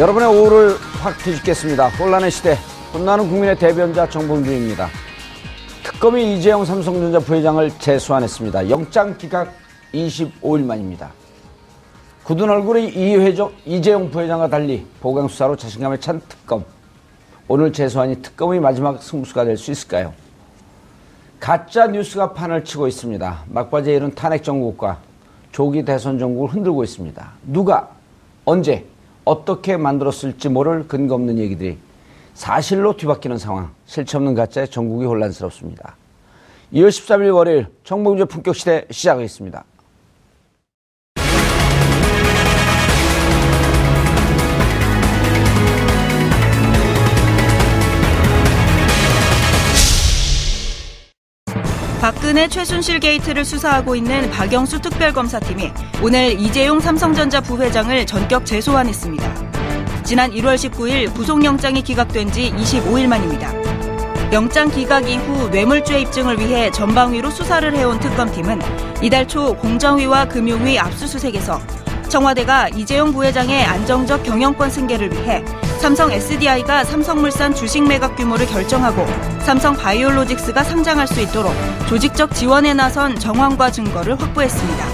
여러분의 오후를 확 뒤집겠습니다. 혼란의 시대, 혼나는 국민의 대변자 정봉주입니다. 특검이 이재용 삼성전자 부회장을 재소환했습니다. 영장 기각 25일 만입니다. 굳은 얼굴의 이회종, 이재용 부회장과 달리 보강 수사로 자신감에 찬 특검. 오늘 재소환이 특검의 마지막 승부수가 될 수 있을까요? 가짜 뉴스가 판을 치고 있습니다. 막바지에 이른 탄핵 정국과 조기 대선 정국을 흔들고 있습니다. 누가 언제 어떻게 만들었을지 모를 근거 없는 얘기들이 사실로 뒤바뀌는 상황, 실체 없는 가짜에 전국이 혼란스럽습니다. 2월 13일 월요일 정봉주의 품격시대 시작하겠습니다. 박근혜 최순실 게이트를 수사하고 있는 박영수 특별검사팀이 오늘 이재용 삼성전자 부회장을 전격 재소환했습니다. 지난 1월 19일 구속영장이 기각된 지 25일 만입니다. 영장 기각 이후 뇌물죄 입증을 위해 전방위로 수사를 해온 특검팀은 이달 초 공정위와 금융위 압수수색에서 청와대가 이재용 부회장의 안정적 경영권 승계를 위해 삼성 SDI가 삼성물산 주식 매각 규모를 결정하고 삼성 바이오로직스가 상장할 수 있도록 조직적 지원에 나선 정황과 증거를 확보했습니다.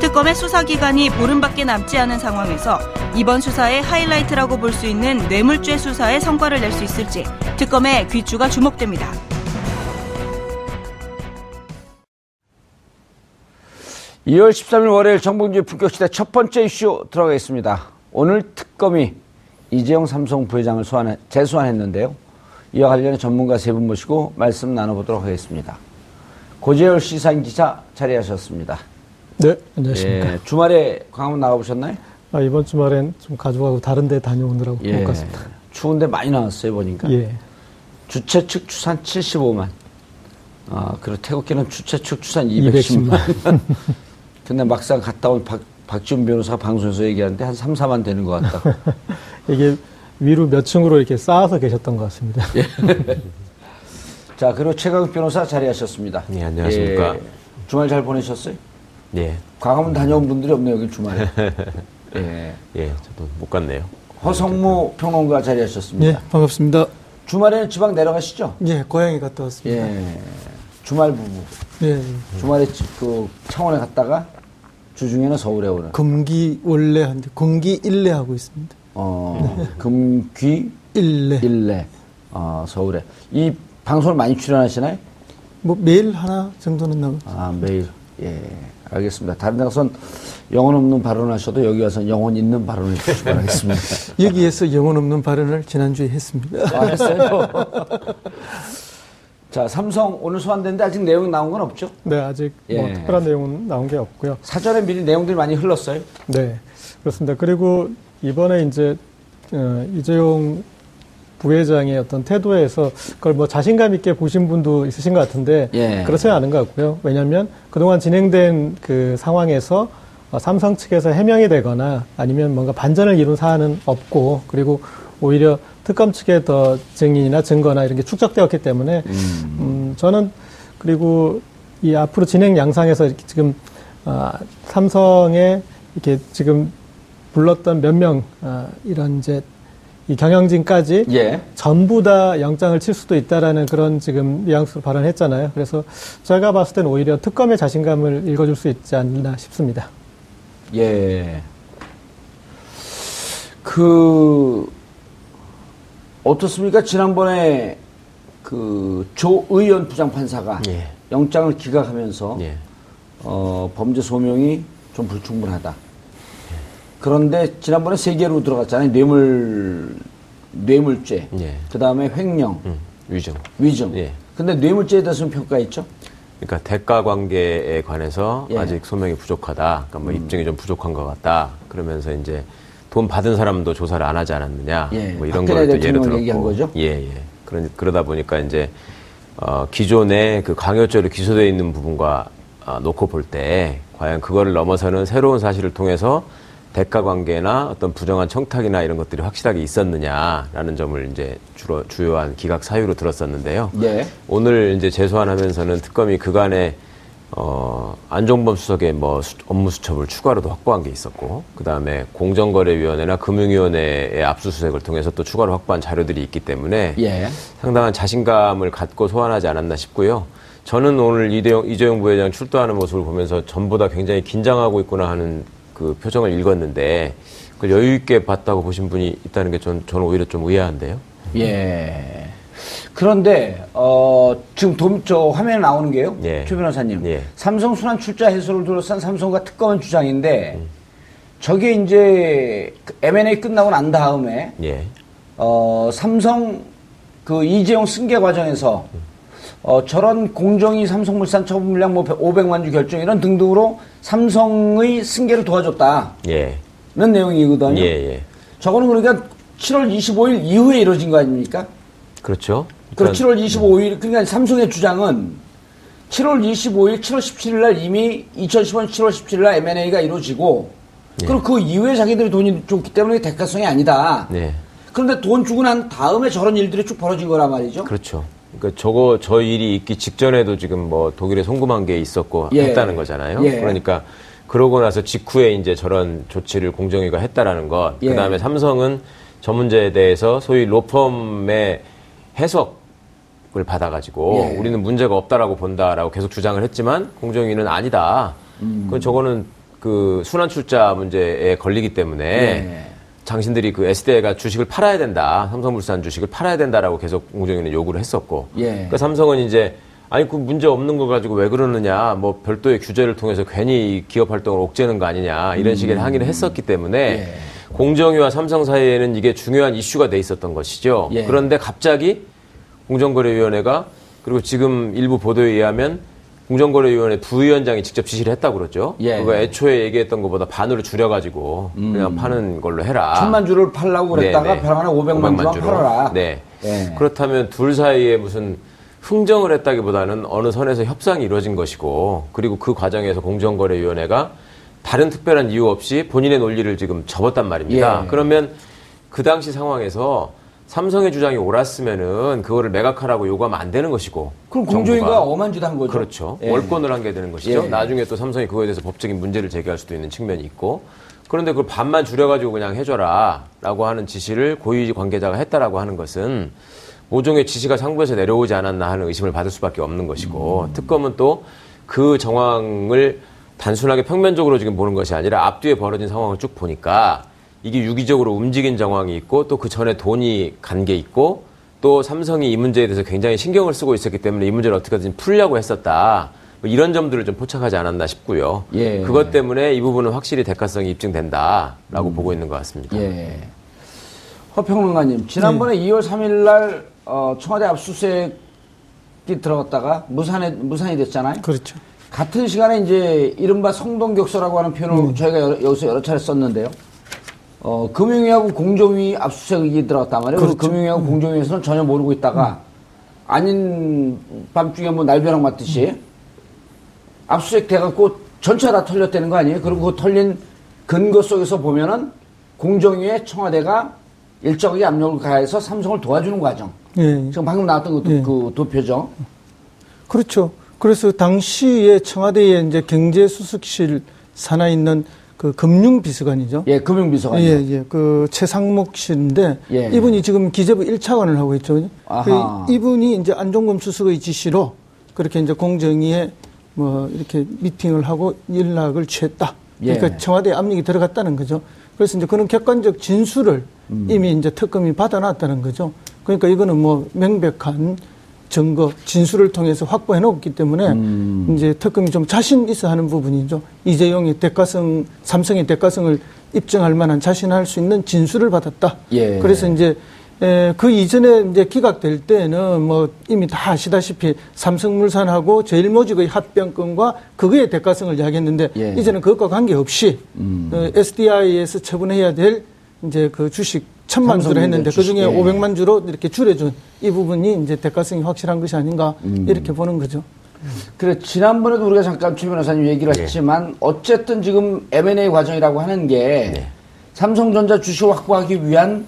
특검의 수사 기간이 보름밖에 남지 않은 상황에서 이번 수사의 하이라이트라고 볼 수 있는 뇌물죄 수사에 성과를 낼 수 있을지 특검의 귀추가 주목됩니다. (2월 13일) 월요일 정봉주의 품격시대 첫 번째 이슈 들어가겠습니다 오늘 특검이 이재용 삼성 부회장을 소환해, 재소환했는데요. 이와 관련해 전문가 세 분 모시고 말씀 나눠보도록 하겠습니다. 고재열 시사인 기자 자리하셨습니다. 네, 안녕하십니까. 예, 주말에 광화문 나가보셨나요? 아, 이번 주말엔 좀 가져가고 다른 데 다녀오느라고 예, 못 갔습니다. 추운데 많이 나왔어요, 보니까. 예. 주최 측 추산 75만. 아, 그리고 태국계는 주최 측 추산 210만. 210만. 근데 막상 갔다 온 박, 박지훈 변호사가 방송에서 얘기하는데 한 3, 4만 되는 것 같다. 이게 위로 몇 층으로 이렇게 쌓아서 계셨던 것 같습니다. 예. 자, 그리고 최강 변호사 자리하셨습니다. 네, 안녕하십니까. 예, 주말 잘 보내셨어요? 네. 광화문 다녀온 분들이 없네요, 여기 주말에. 예. 예, 저도 못 갔네요. 허성무 평론가 자리하셨습니다. 예, 반갑습니다. 주말에는 지방 내려가시죠? 예, 고향에 갔다 왔습니다. 예. 주말 부부. 예. 주말에 그 창원에 갔다가 주중에는 서울에 오는. 금기 원래 한데 금기 일례 하고 있습니다. 어, 네. 금귀 일례. 일례. 어, 서울에. 이 방송을 많이 출연하시나요? 뭐 매일 하나 정도는 나오죠. 아, 매일. 예. 알겠습니다. 다른 데 가선 영혼 없는 발언을 하셔도 여기 와서 영혼 있는 발언을 해주시기 바라겠습니다. 여기에서 영혼 없는 발언을 지난주에 했습니다. 아, 했어요? 자, 삼성 오늘 소환됐는데 아직 내용 나온 건 없죠? 네, 아직 뭐 예. 뭐 특별한 내용은 나온 게 없고요. 사전에 미리 내용들이 많이 흘렀어요? 네, 그렇습니다. 그리고 이번에 이제 어, 이재용 부회장의 어떤 태도에서 그걸 뭐 자신감 있게 보신 분도 있으신 것 같은데 예. 그렇지 않은 것 같고요. 왜냐하면 그동안 진행된 그 상황에서 어, 삼성 측에서 해명이 되거나 아니면 뭔가 반전을 이룬 사안은 없고 그리고 오히려 특검 측의 더 증인이나 증거나 이런 게 축적되었기 때문에 음, 음 저는 그리고 이 앞으로 진행 양상에서 지금 어, 삼성의 이렇게 지금 불렀던 몇 명, 어, 이런 이제 이 경영진까지 예. 전부 다 영장을 칠 수도 있다라는 그런 지금 뉘앙스로 발언했잖아요. 그래서 제가 봤을 때는 오히려 특검의 자신감을 읽어줄 수 있지 않나 싶습니다. 예. 그 어떻습니까? 지난번에 그 조 의원 부장판사가 예. 영장을 기각하면서 예. 어, 범죄 소명이 좀 불충분하다. 그런데 지난번에 세 개로 들어갔잖아요. 뇌물 뇌물죄. 예. 그다음에 횡령. 음, 위증. 위증. 예. 근데 뇌물죄에 대해서는 평가 있죠? 그러니까 대가 관계에 관해서 예. 아직 소명이 부족하다. 그러니까 뭐 음. 입증이 좀 부족한 것 같다. 그러면서 이제 돈 받은 사람도 조사를 안 하지 않았느냐. 예. 뭐 이런 걸또 예를 들었고. 예, 예. 그러, 그러다 보니까 이제 어, 기존에 그 강요죄로 기소되어 있는 부분과 어, 놓고 볼 때 과연 그거를 넘어서는 새로운 사실을 통해서 대가 관계나 어떤 부정한 청탁이나 이런 것들이 확실하게 있었느냐라는 점을 이제 주로 주요한 기각 사유로 들었었는데요. 네. 오늘 이제 재소환하면서는 특검이 그간에 어, 안종범 수석의 뭐 수, 업무 수첩을 추가로도 확보한 게 있었고, 그 다음에 공정거래위원회나 금융위원회의 압수수색을 통해서 또 추가로 확보한 자료들이 있기 때문에 예. 상당한 자신감을 갖고 소환하지 않았나 싶고요. 저는 오늘 이대용, 이재용 부회장 출두하는 모습을 보면서 전보다 굉장히 긴장하고 있구나 하는 그 표정을 읽었는데 그 여유 있게 봤다고 보신 분이 있다는 게 전, 저는 오히려 좀 의아한데요. 예. 그런데 어, 지금 돔, 저 화면에 나오는 게요. 예. 최 변호사님. 예. 삼성 순환 출자 해소를 둘러싼 삼성과 특검은 주장인데 음. 저게 이제 M&A 끝나고 난 다음에 예. 어, 삼성 그 이재용 승계 과정에서 음. 어, 저런 공정위 삼성물산 처분 물량 뭐 500만 주 결정 이런 등등으로 삼성의 승계를 도와줬다. 예. 는 내용이거든요. 예, 예. 저거는 그러니까 7월 25일 이후에 이루어진 거 아닙니까? 그렇죠. 그 7월 25일 그러니까 삼성의 주장은 7월 25일, 7월 17일 날 이미 2015년 7월 17일 날 M&A가 이루어지고 예. 그리고 그 이후에 자기들이 돈이 줬기 때문에 대가성이 아니다. 네. 그런데 돈 주고 난 다음에 저런 일들이 쭉 벌어진 거란 말이죠. 그렇죠. 그러니까 저거 저 일이 있기 직전에도 지금 뭐 독일에 송금한 게 있었고 예. 했다는 거잖아요. 예. 그러니까 그러고 나서 직후에 이제 저런 조치를 공정위가 했다라는 것. 예. 그다음에 삼성은 저 문제에 대해서 소위 로펌의 해석을 받아가지고 예. 우리는 문제가 없다라고 본다라고 계속 주장을 했지만 공정위는 아니다. 음. 그건 저거는 그 순환 출자 문제에 걸리기 때문에 예. 당신들이 그 SDI가 주식을 팔아야 된다. 삼성물산 주식을 팔아야 된다라고 계속 공정위는 요구를 했었고. 예. 그러니까 삼성은 이제 아니 그 문제 없는 거 가지고 왜 그러느냐. 뭐 별도의 규제를 통해서 괜히 기업 활동을 옥죄는 거 아니냐. 이런 식의 음. 항의를 했었기 때문에 예. 공정위와 삼성 사이에는 이게 중요한 이슈가 돼 있었던 것이죠. 예. 그런데 갑자기 공정거래위원회가 그리고 지금 일부 보도에 의하면 공정거래위원회 부위원장이 직접 지시를 했다고 그러죠. 예. 그거 애초에 얘기했던 것보다 반으로 줄여가지고 음. 그냥 파는 걸로 해라. 천만 주를 팔라고 그랬다가 병원에 500만, 500만 주만 팔아라. 네. 예. 그렇다면 둘 사이에 무슨 흥정을 했다기보다는 어느 선에서 협상이 이루어진 것이고 그리고 그 과정에서 공정거래위원회가 다른 특별한 이유 없이 본인의 논리를 지금 접었단 말입니다. 예. 그러면 그 당시 상황에서 삼성의 주장이 옳았으면은 그거를 매각하라고 요구하면 안 되는 것이고. 그럼 공조위가 엄한 짓 한 거죠. 그렇죠. 예. 월권을 한 게 되는 것이죠. 예. 나중에 또 삼성이 그거에 대해서 법적인 문제를 제기할 수도 있는 측면이 있고. 그런데 그걸 반만 줄여가지고 그냥 해줘라라고 하는 지시를 고위 관계자가 했다라고 하는 것은 모종의 지시가 상부에서 내려오지 않았나 하는 의심을 받을 수밖에 없는 것이고 음. 특검은 또 그 정황을 단순하게 평면적으로 지금 보는 것이 아니라 앞뒤에 벌어진 상황을 쭉 보니까 이게 유기적으로 움직인 정황이 있고 또 그 전에 돈이 간 게 있고 또 삼성이 이 문제에 대해서 굉장히 신경을 쓰고 있었기 때문에 이 문제를 어떻게든 풀려고 했었다. 뭐 이런 점들을 좀 포착하지 않았나 싶고요. 예. 그것 때문에 이 부분은 확실히 대가성이 입증된다라고 음. 보고 있는 것 같습니다. 예. 허평론가님, 지난번에 네. 2월 3일 날 어, 청와대 압수수색이 들어갔다가 무산에, 무산이 됐잖아요. 그렇죠. 같은 시간에 이제 이른바 성동격서라고 하는 표현을 음. 저희가 여기서 여러 차례 썼는데요. 어, 금융위하고 공정위 압수수색이 들어갔단 말이에요. 그렇죠. 금융위하고 음. 공정위에서는 전혀 모르고 있다가 음. 아닌 밤중에 뭐 날벼락 맞듯이 음. 압수수색 돼갖고 전체가 다 털렸다는 거 아니에요? 그리고 그 털린 근거 속에서 보면은 공정위에 청와대가 일정하게 압력을 가해서 삼성을 도와주는 과정. 예. 지금 방금 나왔던 그, 예. 그 도표죠. 그렇죠. 그래서 당시에 청와대에 이제 경제수석실 산하 있는 그 금융비서관이죠. 예, 금융비서관. 예, 예. 그 최상목 씨인데 예. 이분이 지금 기재부 1차관을 하고 있죠. 그 이분이 이제 안종범 수석의 지시로 그렇게 이제 공정위에 뭐 이렇게 미팅을 하고 연락을 취했다. 그러니까 예. 청와대에 압력이 들어갔다는 거죠. 그래서 이제 그런 객관적 진술을 음. 이미 이제 특검이 받아놨다는 거죠. 그러니까 이거는 뭐 명백한 증거, 진술을 통해서 확보해 놓았기 때문에 음. 이제 특검이 좀 자신 있어 하는 부분이죠. 이재용이 대가성, 삼성의 대가성을 입증할 만한 자신할 수 있는 진술을 받았다. 예. 그래서 이제 에, 그 이전에 이제 기각될 때는 뭐 이미 다 아시다시피 삼성물산하고 제일모직의 합병권과 그거의 대가성을 이야기했는데 예. 이제는 그것과 관계없이 음. 어, SDI에서 처분해야 될 이제 그 주식 천만 주로 했는데 그 중에 예. 500만 주로 이렇게 줄여준 이 부분이 이제 대가성이 확실한 것이 아닌가 음. 이렇게 보는 거죠. 그래 지난번에도 우리가 잠깐 최 변호사님 얘기를 네. 했지만 어쨌든 지금 M&A 과정이라고 하는 게 네. 삼성전자 주식을 확보하기 위한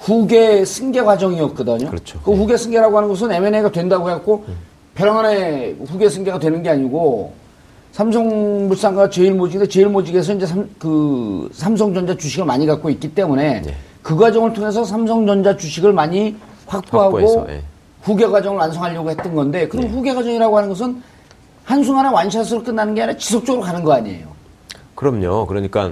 후계 승계 과정이었거든요. 그렇죠. 그 후계 승계라고 하는 것은 M&A가 된다고 해갖고 음. 벼랑 안에 후계 승계가 되는 게 아니고 삼성물산과 제일모직인데 제일모직에서 이제 삼, 그 삼성전자 주식을 많이 갖고 있기 때문에 네. 그 과정을 통해서 삼성전자 주식을 많이 확보하고 확보해서, 예. 후계 과정을 완성하려고 했던 건데 그럼 네. 후계 과정이라고 하는 것은 한순간에 완샷으로 끝나는 게 아니라 지속적으로 가는 거 아니에요? 그럼요. 그러니까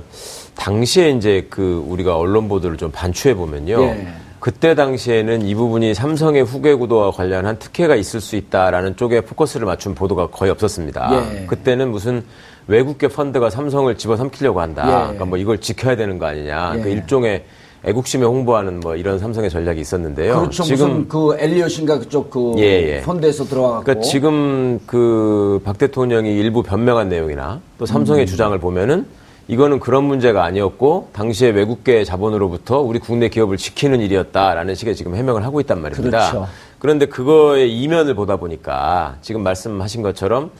당시에 이제 그 우리가 언론 보도를 좀 반추해 보면요. 예. 그때 당시에는 이 부분이 삼성의 후계 구도와 관련한 특혜가 있을 수 있다라는 쪽에 포커스를 맞춘 보도가 거의 없었습니다. 예. 그때는 무슨 외국계 펀드가 삼성을 집어삼키려고 한다. 예. 그러니까 뭐 이걸 지켜야 되는 거 아니냐. 그 일종의 애국심에 홍보하는 뭐 이런 삼성의 전략이 있었는데요. 그렇죠. 지금 그 엘리엇인가 그쪽 그 예, 예. 펀드에서 들어가고. 그러니까 지금 그 박 대통령이 일부 변명한 내용이나 또 삼성의 음. 주장을 보면은 이거는 그런 문제가 아니었고 당시에 외국계 자본으로부터 우리 국내 기업을 지키는 일이었다라는 식의 지금 해명을 하고 있단 말입니다. 그렇죠. 그런데 그거의 이면을 보다 보니까 지금 말씀하신 것처럼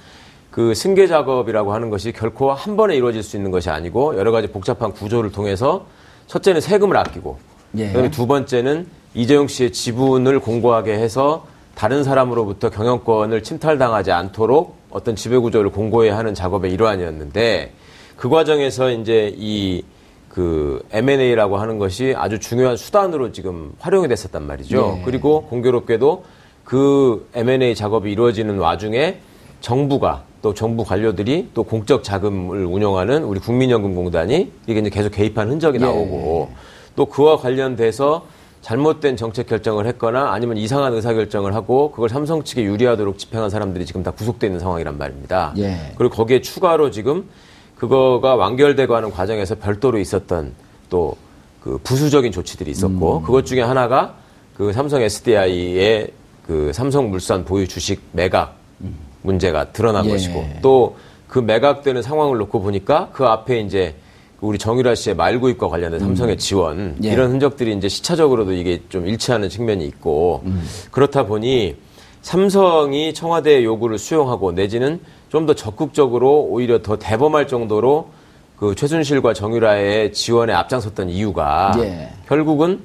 그 승계 작업이라고 하는 것이 결코 한 번에 이루어질 수 있는 것이 아니고 여러 가지 복잡한 구조를 통해서 첫째는 세금을 아끼고 예. 그다음에 두 번째는 이재용 씨의 지분을 공고하게 해서 다른 사람으로부터 경영권을 침탈당하지 않도록 어떤 지배 구조를 공고해야 하는 작업의 일환이었는데 그 과정에서 이제 이 그 M&A라고 하는 것이 아주 중요한 수단으로 지금 활용이 됐었단 말이죠. 예. 그리고 공교롭게도 그 M&A 작업이 이루어지는 와중에 정부가 또 정부 관료들이 또 공적 자금을 운영하는 우리 국민연금공단이 이게 이제 계속 개입한 흔적이 예. 나오고 예. 또 그와 관련돼서 잘못된 정책 결정을 했거나 아니면 이상한 의사 결정을 하고 그걸 삼성 측에 유리하도록 집행한 사람들이 지금 다 구속돼 있는 상황이란 말입니다. 예. 그리고 거기에 추가로 지금 그거가 완결되고 하는 과정에서 별도로 있었던 또 그 부수적인 조치들이 있었고 음. 그것 중에 하나가 그 삼성 SDI의 그 삼성물산 보유 주식 매각 음. 문제가 드러난 예. 것이고 또 그 매각되는 상황을 놓고 보니까 그 앞에 이제 우리 정유라 씨의 말구입과 관련된 음. 삼성의 지원 예. 이런 흔적들이 이제 시차적으로도 이게 좀 일치하는 측면이 있고 음. 그렇다 보니 삼성이 청와대의 요구를 수용하고 내지는 좀 더 적극적으로 오히려 더 대범할 정도로 그 최순실과 정유라의 지원에 앞장섰던 이유가 예. 결국은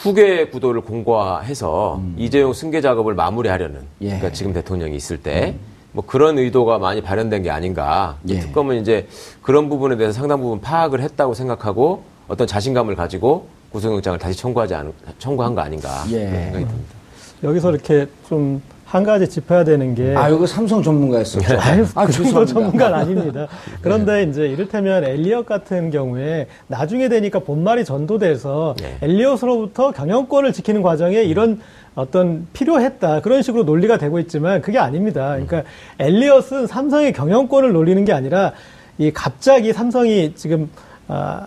후계 구도를 공고화해서 음. 이재용 승계 작업을 마무리하려는 예. 그러니까 지금 대통령이 있을 때뭐 음. 그런 의도가 많이 발현된 게 아닌가. 예. 특검은 이제 그런 부분에 대해서 상당 부분 파악을 했다고 생각하고 어떤 자신감을 가지고 구속영장을 다시 청구하지 않, 청구한 거 아닌가 예. 생각이 듭니다. 여기서 이렇게 좀 한 가지 짚어야 되는 게. 아, 이거 삼성 전문가였었죠. 아유, 아, 그 정도 전문가는 아닙니다. 그런데 네. 이제 이를테면 엘리엇 같은 경우에 나중에 되니까 본말이 전도돼서 네. 엘리엇으로부터 경영권을 지키는 과정에 이런 어떤 필요했다. 그런 식으로 논리가 되고 있지만 그게 아닙니다. 그러니까 엘리엇은 삼성의 경영권을 노리는 게 아니라 이 갑자기 삼성이 지금, 아,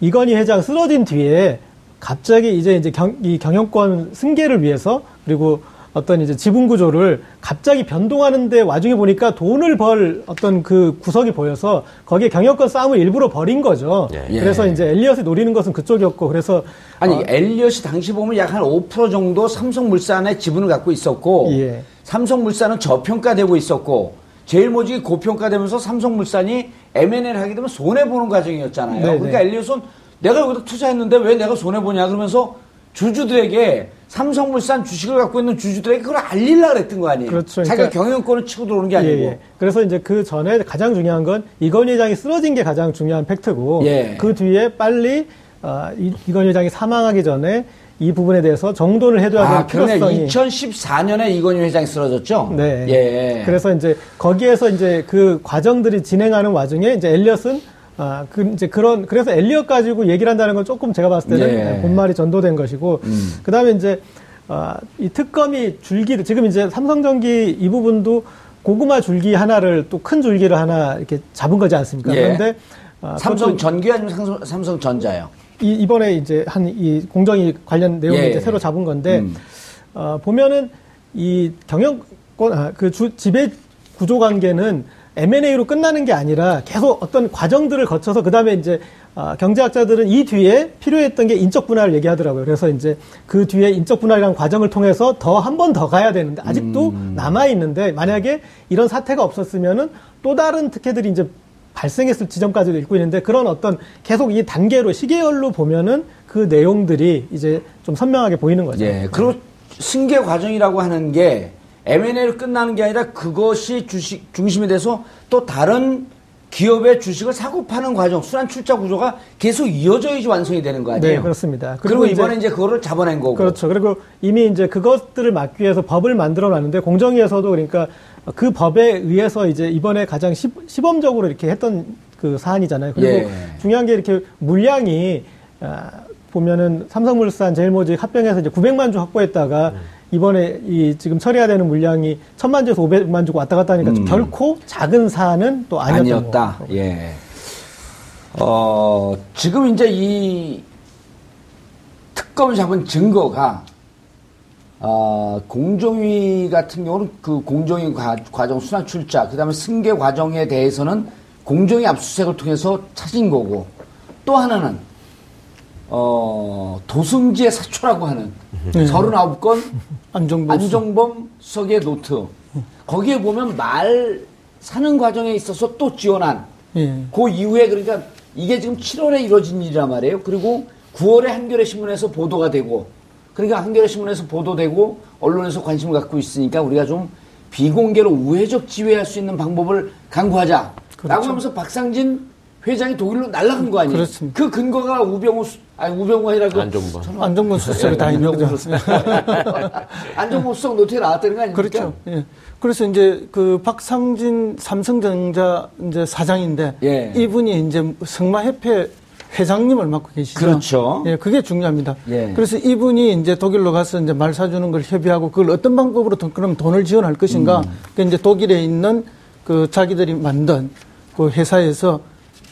이건희 회장 쓰러진 뒤에 갑자기 이제 이제 경, 이 경영권 승계를 위해서 그리고 어떤 이제 지분 구조를 갑자기 변동하는데 와중에 보니까 돈을 벌 어떤 그 구석이 보여서 거기에 경영권 싸움을 일부러 벌인 거죠. 예. 그래서 이제 엘리엇이 노리는 것은 그쪽이었고 그래서 아니 어, 엘리엇이 당시 보면 약 한 5% 정도 삼성물산의 지분을 갖고 있었고 예. 삼성물산은 저평가되고 있었고 제일 모직이 고평가되면서 삼성물산이 M&A를 하게 되면 손해 보는 과정이었잖아요. 네네. 그러니까 네. 엘리엇은 내가 여기다 투자했는데 왜 내가 손해 보냐 그러면서 주주들에게 삼성물산 주식을 갖고 있는 주주들에게 그걸 알릴라 그랬던 거 아니에요. 그렇죠. 자기가 그러니까, 경영권을 치고 들어오는 게 아니고. 예, 예. 그래서 이제 그 전에 가장 중요한 건 이건희 회장이 쓰러진 게 가장 중요한 팩트고 예. 그 뒤에 빨리 어, 이, 이건희 회장이 사망하기 전에 이 부분에 대해서 정돈을 해둬야 될 아, 필요성이. 2014년에 이건희 회장이 쓰러졌죠. 네. 예. 그래서 이제 거기에서 이제 그 과정들이 진행하는 와중에 이제 엘리엇은 아, 그, 이제 그런, 그래서 엘리엇 가지고 얘기를 한다는 건 조금 제가 봤을 때는 예. 본말이 전도된 것이고, 음. 그 다음에 이제, 아, 이 특검이 줄기, 지금 이제 삼성전기 이 부분도 고구마 줄기 하나를 또 큰 줄기를 하나 이렇게 잡은 거지 않습니까? 예. 그런데 아, 삼성 전기 아니면 삼성, 전자요? 이, 이번에 이제 한 이 공정위 관련 내용을 예. 이제 새로 잡은 건데 음. 어, 보면은 이 경영권 아, 그 주, 지배 구조 관계는 M&A로 끝나는 게 아니라 계속 어떤 과정들을 거쳐서 그 다음에 이제 아, 경제학자들은 이 뒤에 필요했던 게 인적 분할을 얘기하더라고요. 그래서 이제 그 뒤에 인적 분할이라는 과정을 통해서 더 한 번 더 가야 되는데 아직도 음. 남아 있는데 만약에 이런 사태가 없었으면은 또 다른 특혜들이 이제 발생했을 지점까지도 읽고 있는데 그런 어떤 계속 이 단계로 시계열로 보면은 그 내용들이 이제 좀 선명하게 보이는 거죠. 예. 그리고 승계 과정이라고 하는 게 M&A로 끝나는 게 아니라 그것이 주식 중심이 돼서 또 다른 기업의 주식을 사고 파는 과정, 순환 출자 구조가 계속 이어져야지 완성이 되는 거 아니에요? 네, 그렇습니다. 그리고, 그리고 이번에 이제, 이제 그거를 잡아낸 거고. 그렇죠. 그리고 이미 이제 그것들을 막기 위해서 법을 만들어 놨는데 공정위에서도 그러니까 그 법에 의해서 이제 이번에 가장 시, 시범적으로 이렇게 했던 그 사안이잖아요. 그리고 예. 중요한 게 이렇게 물량이 아, 보면은 삼성물산 제일모직 합병해서 이제 900만 주 확보했다가 음. 이번에 이 지금 처리해야 되는 물량이 천만 주에서 500만 주고 왔다 갔다 하니까 음. 결코 작은 사안은 또 아니었다. 거. 예. 어, 지금 이제 이 특검을 잡은 증거가 어, 공정위 같은 경우는 그 공정위 과정 순환 출자, 그 다음에 승계 과정에 대해서는 공정위 압수수색을 통해서 찾은 거고, 또 하나는, 어, 도승지의 사초라고 하는 네. 39건 안정범, 안정범 수석의 노트. 거기에 보면 말 사는 과정에 있어서 또 지원한, 네. 그 이후에 그러니까 이게 지금 7월에 이루어진 일이란 말이에요. 그리고 9월에 한겨레 신문에서 보도가 되고, 그러니까 한겨레 신문에서 보도되고 언론에서 관심을 갖고 있으니까 우리가 좀 비공개로 우회적 지휘할 수 있는 방법을 강구하자. 그렇죠. 하면서 박상진 회장이 독일로 날라간 거 아니에요? 그렇습니다. 그 근거가 우병우, 아니, 우병우 아니라 그. 안정범. 안정범 수석이 다 있는 거죠. 안정범 수석 노트에 나왔다는 거 아닙니까? 그렇죠. 예. 그래서 이제 그 박상진 삼성전자 이제 사장인데. 예. 이분이 이제 성마협회 회장님을 맡고 계시죠. 그렇죠. 예, 그게 중요합니다. 예. 그래서 이분이 이제 독일로 가서 이제 말 사주는 걸 협의하고 그걸 어떤 방법으로 돈, 그럼 돈을 지원할 것인가. 음. 그 이제 독일에 있는 그 자기들이 만든 그 회사에서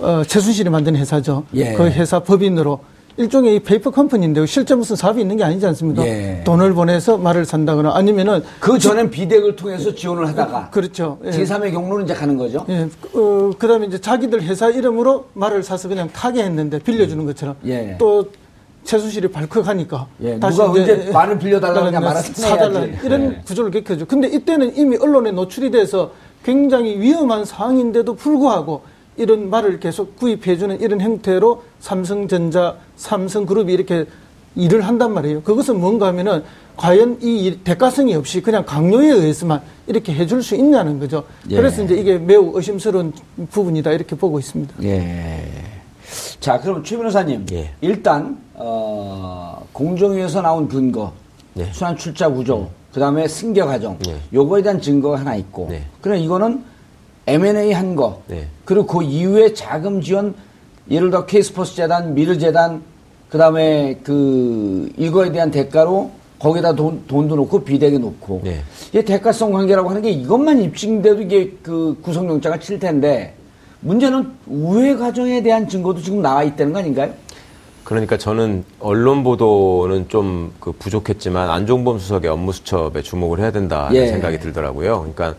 어, 최순실이 만든 회사죠. 예. 그 회사 법인으로 일종의 페이퍼 컴퍼니인데 실제 무슨 사업이 있는 게 아니지 않습니까? 예. 돈을 보내서 말을 산다거나 아니면은 그 전엔 비덱을 통해서 지원을 하다가 그렇죠. 예. 제3의 경로는 이제 가는 거죠. 예. 어, 그다음에 이제 자기들 회사 이름으로 말을 사서 그냥 타게 했는데 빌려주는 것처럼 예. 또 최순실이 발컥하니까 예. 다시 누가 언제 말을 빌려달라느냐 말을 사달라 이런 예. 구조를 겪혀죠. 근데 이때는 이미 언론에 노출이 돼서 굉장히 위험한 상황인데도 불구하고 이런 말을 계속 구입해주는 이런 형태로 삼성전자, 삼성그룹이 이렇게 일을 한단 말이에요. 그것은 뭔가 하면은 과연 이 대가성이 없이 그냥 강요에 의해서만 이렇게 해줄 수 있냐는 거죠. 예. 그래서 이제 이게 매우 의심스러운 부분이다 이렇게 보고 있습니다. 예. 자, 그럼 최 변호사님, 예. 일단 어, 공정위에서 나온 근거, 예. 순환 출자 구조, 음. 그다음에 승계 과정, 예. 요거에 대한 증거가 하나 있고, 네. 그럼 이거는 M&A 한 거, 네. 그리고 그 이후에 자금 지원, 예를 들어 K스포츠 재단, 미르 재단, 그 다음에 그 이거에 대한 대가로 거기다 돈, 돈도 놓고 비대기 놓고. 네. 이게 대가성 관계라고 하는 게 이것만 입증돼도 이게 그 구속영장을 칠 텐데 문제는 우회 과정에 대한 증거도 지금 나와 있다는 거 아닌가요? 그러니까 저는 언론 보도는 좀 그 부족했지만 안종범 수석의 업무 수첩에 주목을 해야 된다는 예. 생각이 들더라고요. 그러니까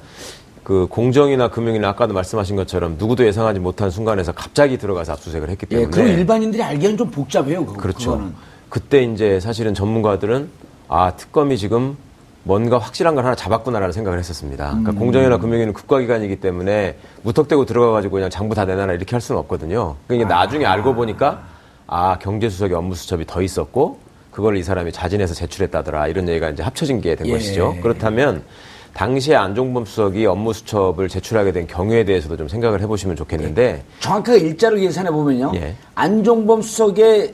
그 공정이나 금융이나 아까도 말씀하신 것처럼 누구도 예상하지 못한 순간에서 갑자기 들어가서 압수수색을 했기 때문에. 예, 그럼 일반인들이 알기에는 좀 복잡해요. 그, 그렇죠. 그거는. 그때 이제 사실은 전문가들은 아 특검이 지금 뭔가 확실한 걸 하나 잡았구나라는 생각을 했었습니다. 그러니까 음. 공정이나 금융위는 국가기관이기 때문에 무턱대고 들어가가지고 그냥 장부 다 내놔라 이렇게 할 수는 없거든요. 그러니까 아. 나중에 알고 보니까 아 경제수석의 업무수첩이 더 있었고 그걸 이 사람이 자진해서 제출했다더라 이런 얘기가 이제 합쳐진 게된 예. 것이죠. 그렇다면 당시에 안종범 수석이 업무 수첩을 제출하게 된 경우에 대해서도 좀 생각을 해보시면 좋겠는데 예. 정확하게 일자로 계산해 보면요. 예. 안종범 수석의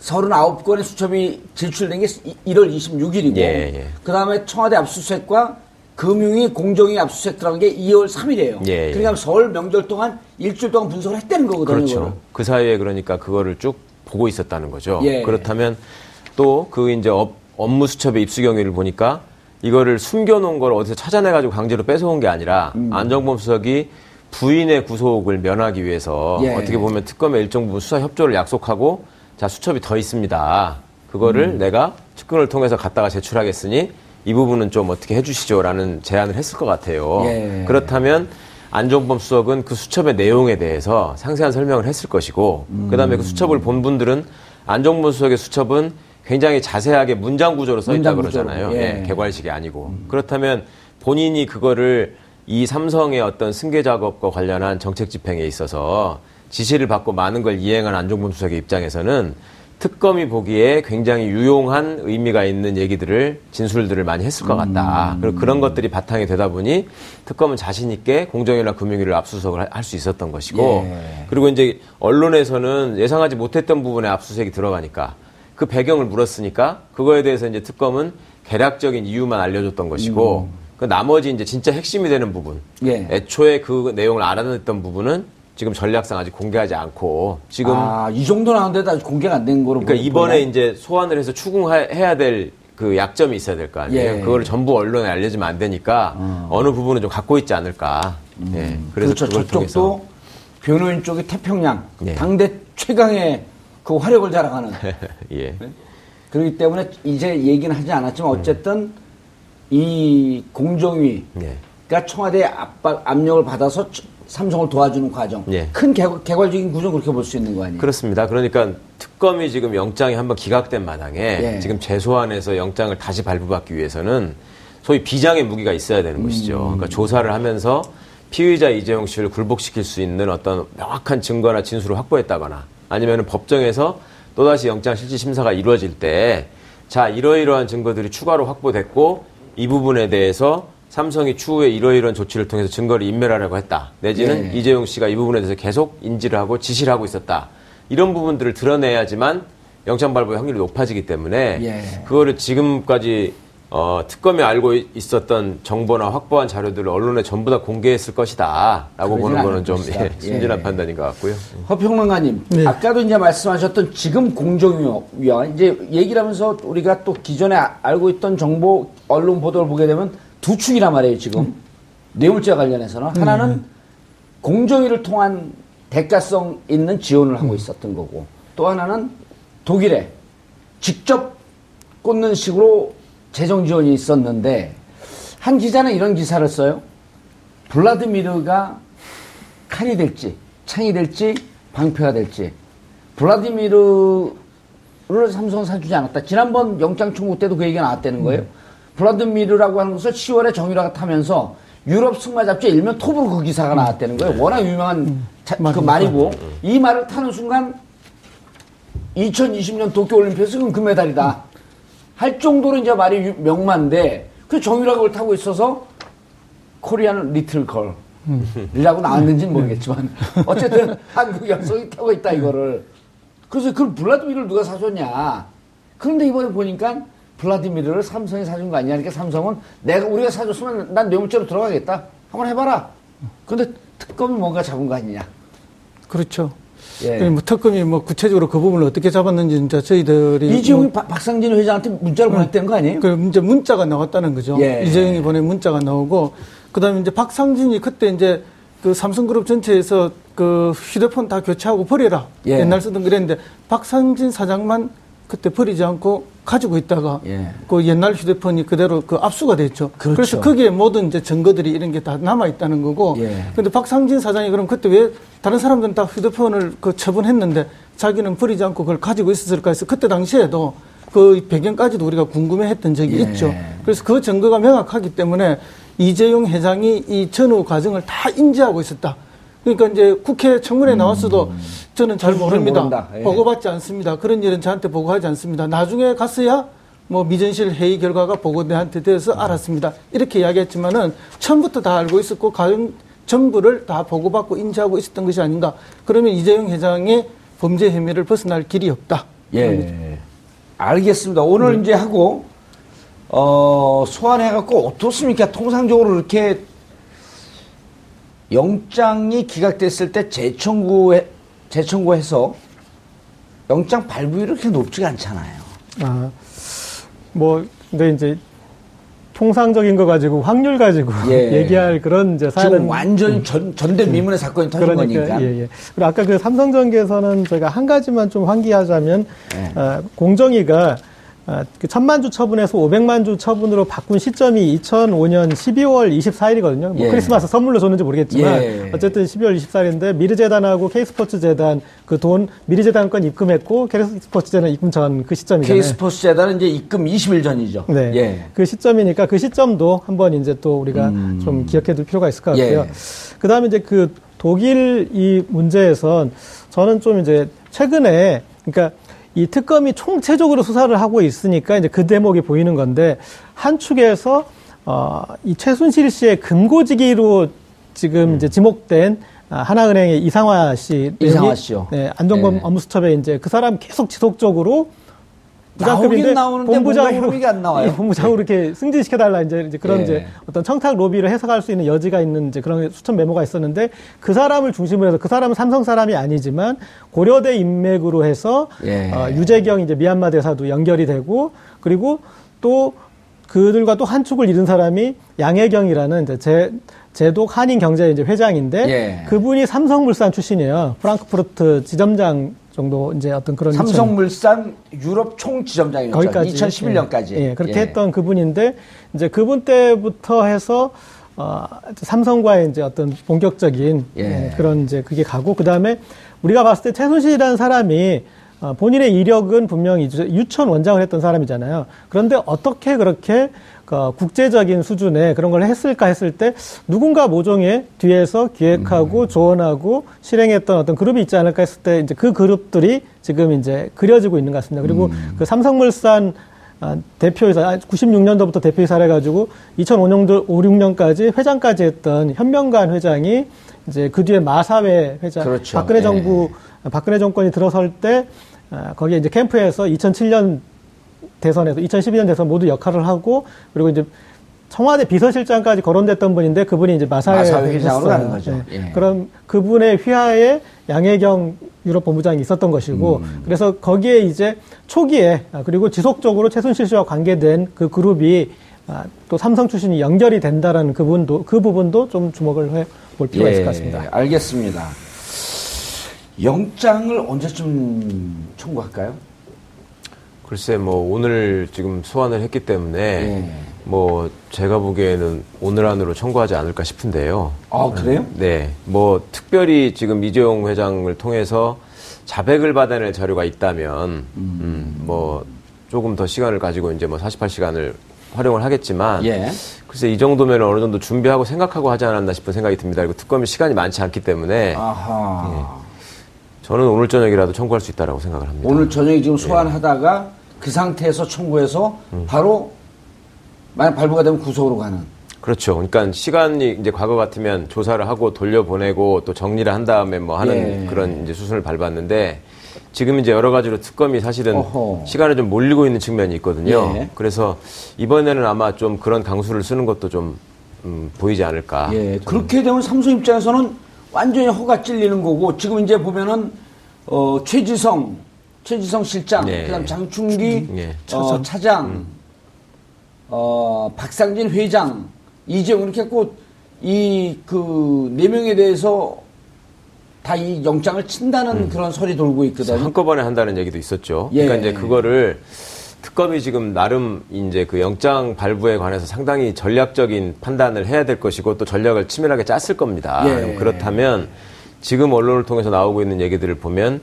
39건의 수첩이 제출된 게 1월 26일이고 예, 예. 그다음에 청와대 압수수색과 금융위 공정위 압수수색 들어간 게 2월 3일이에요. 예, 예, 그러니까 설 명절 동안 일주일 동안 분석을 했다는 거거든요. 그렇죠. 그거를. 그 사이에 그러니까 그거를 쭉 보고 있었다는 거죠. 예. 그렇다면 또 그 이제 업, 업무 수첩의 입수 경위를 보니까 이거를 숨겨놓은 걸 어디서 찾아내가지고 강제로 뺏어온 게 아니라 음. 안종범 수석이 부인의 구속을 면하기 위해서 예. 어떻게 보면 특검의 일정 부분 수사 협조를 약속하고 자 수첩이 더 있습니다. 그거를 음. 내가 측근을 통해서 갖다가 제출하겠으니 이 부분은 좀 어떻게 해주시죠라는 제안을 했을 것 같아요. 예. 그렇다면 안종범 수석은 그 수첩의 내용에 대해서 상세한 설명을 했을 것이고 음. 그다음에 그 수첩을 본 분들은 안종범 수석의 수첩은 굉장히 자세하게 문장 구조로 써 있다 그러잖아요. 예. 예, 개괄식이 아니고 음. 그렇다면 본인이 그거를 이 삼성의 어떤 승계 작업과 관련한 정책 집행에 있어서 지시를 받고 많은 걸 이행한 안종범 수석의 입장에서는 특검이 보기에 굉장히 유용한 의미가 있는 얘기들을 진술들을 많이 했을 것 같다. 음. 그리고 그런 것들이 바탕이 되다 보니 특검은 자신 있게 공정이나 금융위를 압수수색을 할 수 있었던 것이고 예. 그리고 이제 언론에서는 예상하지 못했던 부분에 압수수색이 들어가니까 그 배경을 물었으니까 그거에 대해서 이제 특검은 개략적인 이유만 알려줬던 것이고 음. 그 나머지 이제 진짜 핵심이 되는 부분, 예. 애초에 그 내용을 알아냈던 부분은 지금 전략상 아직 공개하지 않고 지금 아, 이 정도 나왔는데도 아직 공개가 안 된 거로 그러니까 이번에 보면? 이제 소환을 해서 추궁해야 될 그 약점이 있어야 될 거 아니에요. 예. 그거를 전부 언론에 알려주면 안 되니까 음. 어느 부분은 좀 갖고 있지 않을까. 음. 예. 그래서 그렇죠. 저쪽도. 변호인 쪽이 태평양 예. 당대 최강의 그 화력을 자랑하는. 예. 네? 그렇기 때문에 이제 얘기는 하지 않았지만 어쨌든 음. 이 공정위가 예. 청와대 압박 압력을 받아서 삼성을 도와주는 과정. 예. 큰 개괄, 개괄 적인 구조 그렇게 볼 수 있는 거 아니에요? 그렇습니다. 그러니까 특검이 지금 영장이 한번 기각된 마당에 예. 지금 재소안에서 영장을 다시 발부받기 위해서는 소위 비장의 무기가 있어야 되는 음. 것이죠. 그러니까 조사를 하면서 피의자 이재용 씨를 굴복시킬 수 있는 어떤 명확한 증거나 진술을 확보했다거나 아니면 법정에서 또다시 영장 실질 심사가 이루어질 때 자, 이러이러한 증거들이 추가로 확보됐고 이 부분에 대해서 삼성이 추후에 이러이러한 조치를 통해서 증거를 인멸하려고 했다. 내지는 예. 이재용 씨가 이 부분에 대해서 계속 인지를 하고 지시를 하고 있었다. 이런 부분들을 드러내야지만 영장 발부 확률이 높아지기 때문에 예. 그거를 지금까지 어, 특검이 알고 있었던 정보나 확보한 자료들을 언론에 전부 다 공개했을 것이다. 라고 보는 거는 좀 예, 순진한 예. 판단인 것 같고요. 허평론가님, 네. 아까도 이제 말씀하셨던 지금 공정위원, 이제 얘기를 하면서 우리가 또 기존에 알고 있던 정보, 언론 보도를 보게 되면 두 축이란 말이에요, 지금. 음. 뇌물죄 관련해서는. 음. 하나는 공정위를 통한 대가성 있는 지원을 하고 음. 있었던 거고, 또 하나는 독일에 직접 꽂는 식으로 재정 지원이 있었는데, 한 기자는 이런 기사를 써요. 블라드미르가 칼이 될지, 창이 될지, 방패가 될지. 블라디미르를 삼성은 사주지 않았다. 지난번 영장 청구 때도 그 얘기가 나왔다는 거예요. 음. 블라드미르라고 하는 것을 10월에 정유라가 타면서 유럽 승마 잡지 일면 톱으로 그 기사가 나왔다는 거예요. 워낙 유명한 음, 자, 그 말이고 이 말을 타는 순간 2020년 도쿄올림픽에서 금메달이다. 할 정도로 이제 말이 명만데 그 정유라가 타고 있어서 코리안 리틀 걸 이라고 나왔는지는 모르겠지만 어쨌든 한국 여성이 타고 있다 이거를 그래서 그 블라드미르를 누가 사줬냐 그런데 이번에 보니까 블라디미르를 삼성이 사준 거 아니냐. 그러니까 삼성은 내가 우리가 사줬으면 난 뇌물죄로 들어가겠다. 한번 해봐라. 근데 특검이 뭔가 잡은 거 아니냐. 그렇죠. 예. 뭐 특검이 뭐 구체적으로 그 부분을 어떻게 잡았는지 진짜 저희들이 이재용이 뭐 박상진 회장한테 문자를 음, 보냈다는 거 아니에요? 그 이제 문자가 나왔다는 거죠. 예. 이재용이 보낸 문자가 나오고 그다음에 이제 박상진이 그때 이제 그 삼성그룹 전체에서 그 휴대폰 다 교체하고 버려라. 예. 옛날 쓰던 그랬는데 박상진 사장만 그때 버리지 않고 가지고 있다가 예. 그 옛날 휴대폰이 그대로 그 압수가 됐죠. 그렇죠. 그래서 거기에 모든 이제 증거들이 이런 게 다 남아 있다는 거고. 예. 근데 박상진 사장이 그럼 그때 왜 다른 사람들은 다 휴대폰을 그 처분했는데 자기는 버리지 않고 그걸 가지고 있었을까 해서 그때 당시에도 그 배경까지도 우리가 궁금해 했던 적이 예. 있죠. 그래서 그 증거가 명확하기 때문에 이재용 회장이 이 전후 과정을 다 인지하고 있었다. 그러니까 이제 국회 청문회 음. 나왔어도 저는 잘 모릅니다. 예. 보고받지 않습니다. 그런 일은 저한테 보고하지 않습니다. 나중에 갔어야 뭐 미전실 회의 결과가 보고대한테 돼서 음. 알았습니다. 이렇게 이야기했지만은 처음부터 다 알고 있었고 가정 정부를 다 보고받고 인지하고 있었던 것이 아닌가. 그러면 이재용 회장의 범죄 혐의를 벗어날 길이 없다. 예. 알겠습니다. 오늘 네. 이제 하고 어, 소환해갖고 어떻습니까? 통상적으로 이렇게 영장이 기각됐을 때 재청구해, 재청구해서 영장 발부율이 그렇게 높지가 않잖아요. 아, 뭐, 근데 이제 통상적인 거 가지고 확률 가지고 예. 얘기할 그런 이제 사안은 지금 완전히 전, 전대 미문의 사건이 터진 그러니까, 거니까. 예, 예. 그리고 아까 그 삼성전기에서는 저희가 한 가지만 좀 환기하자면 예. 어, 공정위가 아, 그 천만 주 처분에서 500만 주 처분으로 바꾼 시점이 2005년 12월 24일이거든요. 뭐 예. 크리스마스 선물로 줬는지 모르겠지만 예. 어쨌든 12월 24일인데 미르재단하고 K스포츠재단 그 돈 미르재단 건 입금했고 K스포츠재단 입금 전 그 시점이잖아요. K스포츠재단은 이제 입금 20일 전이죠. 네. 예. 그 시점이니까 그 시점도 한번 이제 또 우리가 음. 좀 기억해 둘 필요가 있을 것 같고요. 예. 그다음에 이제 그 독일 이 문제에선 저는 좀 이제 최근에 그러니까 이 특검이 총체적으로 수사를 하고 있으니까 이제 그 대목이 보이는 건데 한 축에서 어, 이 최순실 씨의 금고지기로 지금 음. 이제 지목된 아, 하나은행의 이상화 씨, 이상화 씨요. 네, 안정범 네. 업무수첩에 이제 그 사람 계속 지속적으로 부장급인데 본부장으로 이게 안 나와요. 본부장으로 이렇게 승진시켜 달라 이제, 이제 그런 예. 이제 어떤 청탁 로비를 해석할 수 있는 여지가 있는 이제 그런 수천 메모가 있었는데 그 사람을 중심으로 해서 그 사람은 삼성 사람이 아니지만 고려대 인맥으로 해서 예. 어, 유재경 이제 미얀마 대사도 연결이 되고 그리고 또 그들과 또 한 축을 이룬 사람이 양혜경이라는 이제 제 제독 한인 경제 이제 회장인데 예. 그분이 삼성물산 출신이에요. 프랑크푸르트 지점장 정도 이제 어떤 그런 삼성물산 유럽 총지점장이었죠. 거기까지 2011년까지. 예, 예 그렇게 예. 했던 그분인데 이제 그분 때부터 해서 어, 삼성과의 이제 어떤 본격적인 예. 예, 그런 이제 그게 가고 그 다음에 우리가 봤을 때 최순실이라는 사람이 어, 본인의 이력은 분명히 유천 원장을 했던 사람이잖아요. 그런데 어떻게 그렇게 그 국제적인 수준의 그런 걸 했을까 했을 때 누군가 모종의 뒤에서 기획하고 음. 조언하고 실행했던 어떤 그룹이 있지 않을까 했을 때 이제 그 그룹들이 지금 이제 그려지고 있는 것 같습니다. 그리고 음. 그 삼성물산 아, 대표이사 96년도부터 대표이사를 해가지고 2005년도 5, 6년까지 회장까지 했던 현명관 회장이 이제 그 뒤에 마사회 회장 그렇죠. 박근혜 정부 네. 박근혜 정권이 들어설 때 아, 거기에 이제 캠프에서 2007년 대선에서 2012년 대선 모두 역할을 하고 그리고 이제 청와대 비서실장까지 거론됐던 분인데 그분이 이제 마사회, 마사회 회장으로 가는 거죠. 네. 예. 그럼 그분의 휘하에 양혜경 유럽 본부장이 있었던 것이고 음. 그래서 거기에 이제 초기에 아, 그리고 지속적으로 최순실 씨와 관계된 그 그룹이 아, 또 삼성 출신이 연결이 된다라는 그 부분도 그 부분도 좀 주목을 해 볼 필요가 예, 있을 것 같습니다. 알겠습니다. 영장을 언제쯤 청구할까요? 글쎄 뭐 오늘 지금 소환을 했기 때문에 예. 뭐 제가 보기에는 오늘 안으로 청구하지 않을까 싶은데요. 아 그래요? 네. 뭐 특별히 지금 이재용 회장을 통해서 자백을 받아낼 자료가 있다면 음. 음, 뭐 조금 더 시간을 가지고 이제 뭐 48시간을 활용을 하겠지만 예. 글쎄 이 정도면 어느 정도 준비하고 생각하고 하지 않았나 싶은 생각이 듭니다. 그리고 특검이 시간이 많지 않기 때문에 아하. 예. 저는 오늘 저녁이라도 청구할 수 있다라고 생각을 합니다. 오늘 저녁에 지금 예. 소환하다가 예. 그 상태에서 청구해서 음. 바로 만약 발부가 되면 구속으로 가는. 그렇죠. 그러니까 시간이 이제 과거 같으면 조사를 하고 돌려보내고 또 정리를 한 다음에 뭐 하는 예. 그런 이제 수순을 밟았는데 지금 이제 여러 가지로 특검이 사실은 어허. 시간을 좀 몰리고 있는 측면이 있거든요. 예. 그래서 이번에는 아마 좀 그런 강수를 쓰는 것도 좀 음, 보이지 않을까. 예. 그렇게 되면 삼성 입장에서는 완전히 허가 찔리는 거고 지금 이제 보면은 어, 최지성 최지성 실장, 네. 그다음 장충기 네. 어, 차장, 음. 어, 박상진 회장, 이재용 이렇게 했고 이 그 네 명에 대해서 다 이 영장을 친다는 음. 그런 설이 돌고 있거든요. 한꺼번에 한다는 얘기도 있었죠. 예. 그러니까 이제 그거를 특검이 지금 나름 이제 그 영장 발부에 관해서 상당히 전략적인 판단을 해야 될 것이고 또 전략을 치밀하게 짰을 겁니다. 예. 그렇다면 지금 언론을 통해서 나오고 있는 얘기들을 보면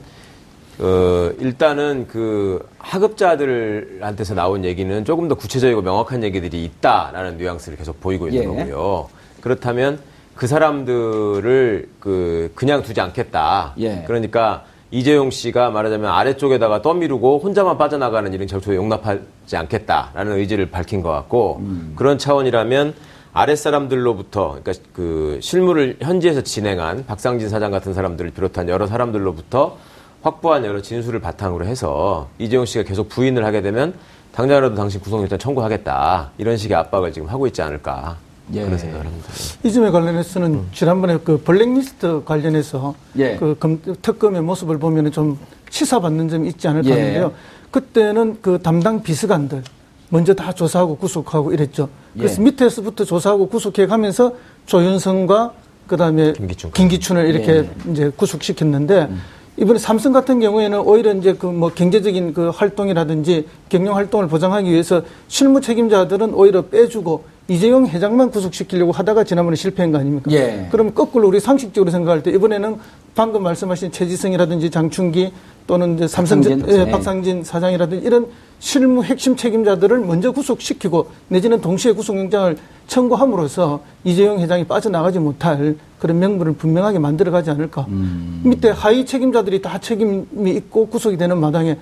어, 일단은 그 하급자들한테서 나온 얘기는 조금 더 구체적이고 명확한 얘기들이 있다라는 뉘앙스를 계속 보이고 있는 예. 거고요. 그렇다면 그 사람들을 그 그냥 두지 않겠다. 예. 그러니까 이재용 씨가 말하자면 아래쪽에다가 떠미루고 혼자만 빠져나가는 일은 절대 용납하지 않겠다라는 의지를 밝힌 것 같고 음. 그런 차원이라면 아랫사람들로부터 그러니까 그 실무를 현지에서 진행한 박상진 사장 같은 사람들을 비롯한 여러 사람들로부터 확보한 여러 진술을 바탕으로 해서 이재용 씨가 계속 부인을 하게 되면 당장이라도 당신 구속영장 청구하겠다 이런 식의 압박을 지금 하고 있지 않을까 예. 그런 생각을 합니다. 이 점에 관련해서는 음. 지난번에 그 블랙리스트 관련해서 예. 그 검, 특검의 모습을 보면 좀 치사받는 점이 있지 않을까 예. 하는데요. 그때는 그 담당 비서관들 먼저 다 조사하고 구속하고 이랬죠. 그래서 예. 밑에서부터 조사하고 구속해 가면서 조윤성과 그다음에 김기춘. 을 이렇게 예. 이제 구속시켰는데 음. 이번에 삼성 같은 경우에는 오히려 이제 그 뭐 경제적인 그 활동이라든지 경영 활동을 보장하기 위해서 실무 책임자들은 오히려 빼주고 이재용 회장만 구속시키려고 하다가 지난번에 실패한 거 아닙니까? 예. 그럼 거꾸로 우리 상식적으로 생각할 때 이번에는 방금 말씀하신 최지성이라든지 장충기 또는 이제 삼성 박상진, 예, 박상진 사장이라든지 이런 실무 핵심 책임자들을 먼저 구속시키고 내지는 동시에 구속영장을 청구함으로써 이재용 회장이 빠져나가지 못할 그런 명분을 분명하게 만들어가지 않을까. 음. 밑에 하위 책임자들이 다 책임이 있고 구속이 되는 마당에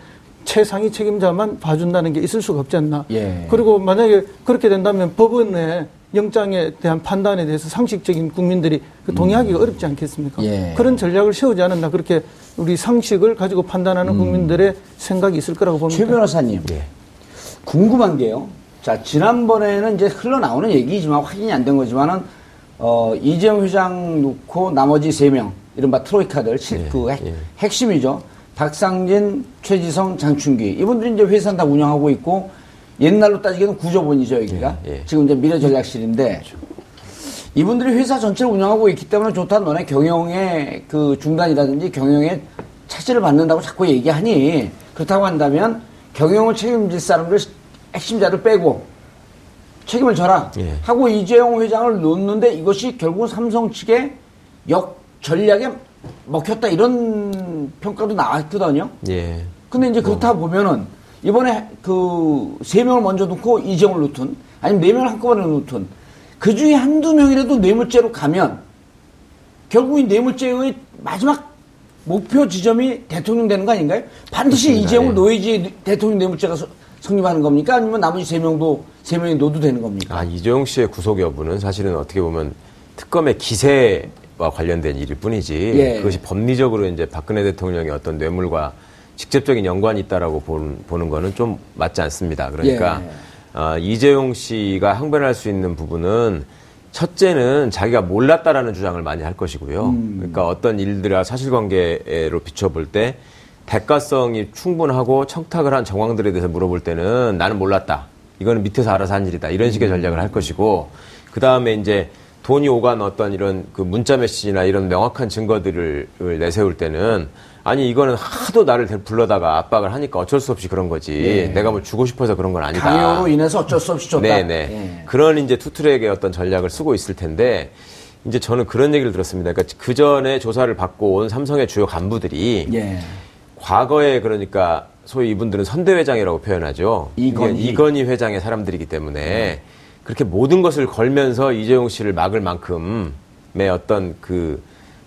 최상위 책임자만 봐준다는 게 있을 수가 없지 않나. 예. 그리고 만약에 그렇게 된다면 법원에 영장에 대한 판단에 대해서 상식적인 국민들이 그 동의하기가 음. 어렵지 않겠습니까? 예. 그런 전략을 세우지 않았나 그렇게 우리 상식을 가지고 판단하는 음. 국민들의 생각이 있을 거라고 봅니다. 최 변호사님, 예. 궁금한 게요. 자 지난번에는 이제 흘러나오는 얘기지만 확인이 안 된 거지만은 어, 이재용 회장 놓고 나머지 세 명 이른바 트로이카들 예. 그 핵, 예. 핵심이죠. 박상진, 최지성, 장충기 이분들이 이제 회사 다 운영하고 있고 옛날로 따지기에는 구조본이죠 여기가 예, 예. 지금 이제 미래전략실인데 그렇죠. 이분들이 회사 전체를 운영하고 있기 때문에 좋다 너네 경영의 그 중단이라든지 경영의 차질을 받는다고 자꾸 얘기하니 그렇다고 한다면 경영을 책임질 사람들 핵심자를 빼고 책임을 져라 예. 하고 이재용 회장을 놓는데 이것이 결국 삼성 측의 역 전략에 먹혔다 이런 평가도 나왔거든요. 예. 근데 이제 그렇다 보면은 이번에 그 세 명을 먼저 놓고 이재용을 놓든 아니면 네 명을 한꺼번에 놓든 그 중에 한두 명이라도 뇌물죄로 가면 결국 이 뇌물죄의 마지막 목표 지점이 대통령 되는 거 아닌가요? 반드시 그렇습니다. 이재용을 놓여야지 대통령 뇌물죄가 성립하는 겁니까? 아니면 나머지 세 명도 세 명이 놓도 되는 겁니까? 아 이재용 씨의 구속 여부는 사실은 어떻게 보면 특검의 기세 와 관련된 일일 뿐이지 예. 그것이 법리적으로 이제 박근혜 대통령의 어떤 뇌물과 직접적인 연관이 있다라고 보는, 보는 거는 좀 맞지 않습니다. 그러니까 예. 어, 이재용 씨가 항변할 수 있는 부분은 첫째는 자기가 몰랐다라는 주장을 많이 할 것이고요. 음. 그러니까 어떤 일들과 사실관계로 비춰볼 때 대가성이 충분하고 청탁을 한 정황들에 대해서 물어볼 때는 나는 몰랐다. 이거는 밑에서 알아서 한 일이다. 이런 식의 음. 전략을 할 것이고 그 다음에 이제 돈이 오간 어떤 이런 그 문자 메시지나 이런 명확한 증거들을 내세울 때는 아니 이거는 하도 나를 불러다가 압박을 하니까 어쩔 수 없이 그런 거지. 네. 내가 뭐 주고 싶어서 그런 건 아니다. 강요로 인해서 어쩔 수 없이 줬다. 네네. 네. 그런 이제 투트랙의 어떤 전략을 쓰고 있을 텐데 이제 저는 그런 얘기를 들었습니다. 그러니까 그 전에 조사를 받고 온 삼성의 주요 간부들이 네. 과거에 그러니까 소위 이분들은 선대회장이라고 표현하죠. 이건희, 이건희 회장의 사람들이기 때문에 네. 그렇게 모든 것을 걸면서 이재용 씨를 막을 만큼의 어떤 그,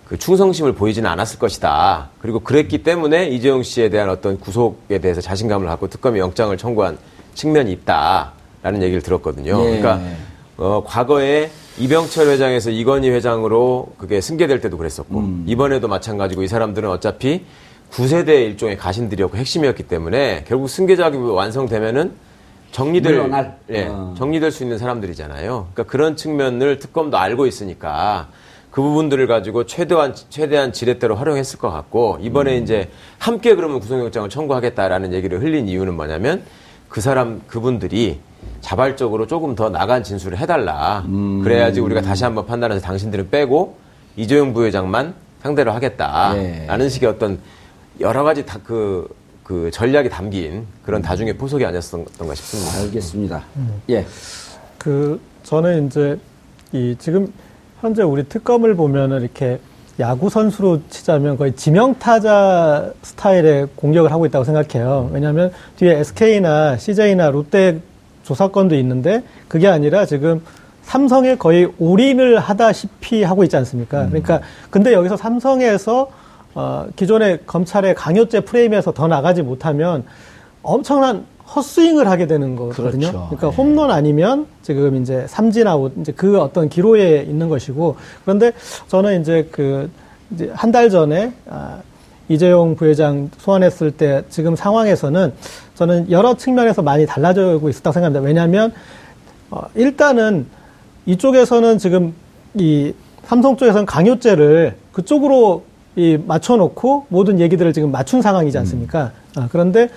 그 충성심을 보이지는 않았을 것이다. 그리고 그랬기 때문에 이재용 씨에 대한 어떤 구속에 대해서 자신감을 갖고 특검이 영장을 청구한 측면이 있다라는 얘기를 들었거든요. 네. 그러니까 어, 과거에 이병철 회장에서 이건희 회장으로 그게 승계될 때도 그랬었고 음. 이번에도 마찬가지고 이 사람들은 어차피 9세대 일종의 가신들이었고 핵심이었기 때문에 결국 승계작이 완성되면은 정리될 예, 어. 정리될 수 있는 사람들이잖아요. 그러니까 그런 측면을 특검도 알고 있으니까 그 부분들을 가지고 최대한 최대한 지렛대로 활용했을 것 같고 이번에 음. 이제 함께 그러면 구속영장을 청구하겠다라는 얘기를 흘린 이유는 뭐냐면 그 사람 그분들이 자발적으로 조금 더 나간 진술을 해달라. 음. 그래야지 우리가 다시 한번 판단해서 당신들은 빼고 이재용 부회장만 상대로 하겠다라는 네. 식의 어떤 여러 가지 다 그 그 전략이 담긴 그런 다중의 포석이 아니었던가 싶습니다. 알겠습니다. 음. 예. 그 저는 이제 이 지금 현재 우리 특검을 보면은 이렇게 야구 선수로 치자면 거의 지명 타자 스타일의 공격을 하고 있다고 생각해요. 왜냐하면 뒤에 SK나 CJ나 롯데 조사건도 있는데 그게 아니라 지금 삼성에 거의 올인을 하다시피 하고 있지 않습니까? 음. 그러니까 근데 여기서 삼성에서 어, 기존의 검찰의 강요죄 프레임에서 더 나가지 못하면 엄청난 헛스윙을 하게 되는 거거든요. 그렇죠. 그러니까 네. 홈런 아니면 지금 이제 삼진 아웃 이제 그 어떤 기로에 있는 것이고 그런데 저는 이제 그 이제 한 달 전에 아, 이재용 부회장 소환했을 때 지금 상황에서는 저는 여러 측면에서 많이 달라지고 있었다고 생각합니다. 왜냐하면 어, 일단은 이쪽에서는 지금 이 삼성 쪽에서는 강요죄를 그쪽으로 이 맞춰놓고 모든 얘기들을 지금 맞춘 상황이지 않습니까? 음. 아, 그런데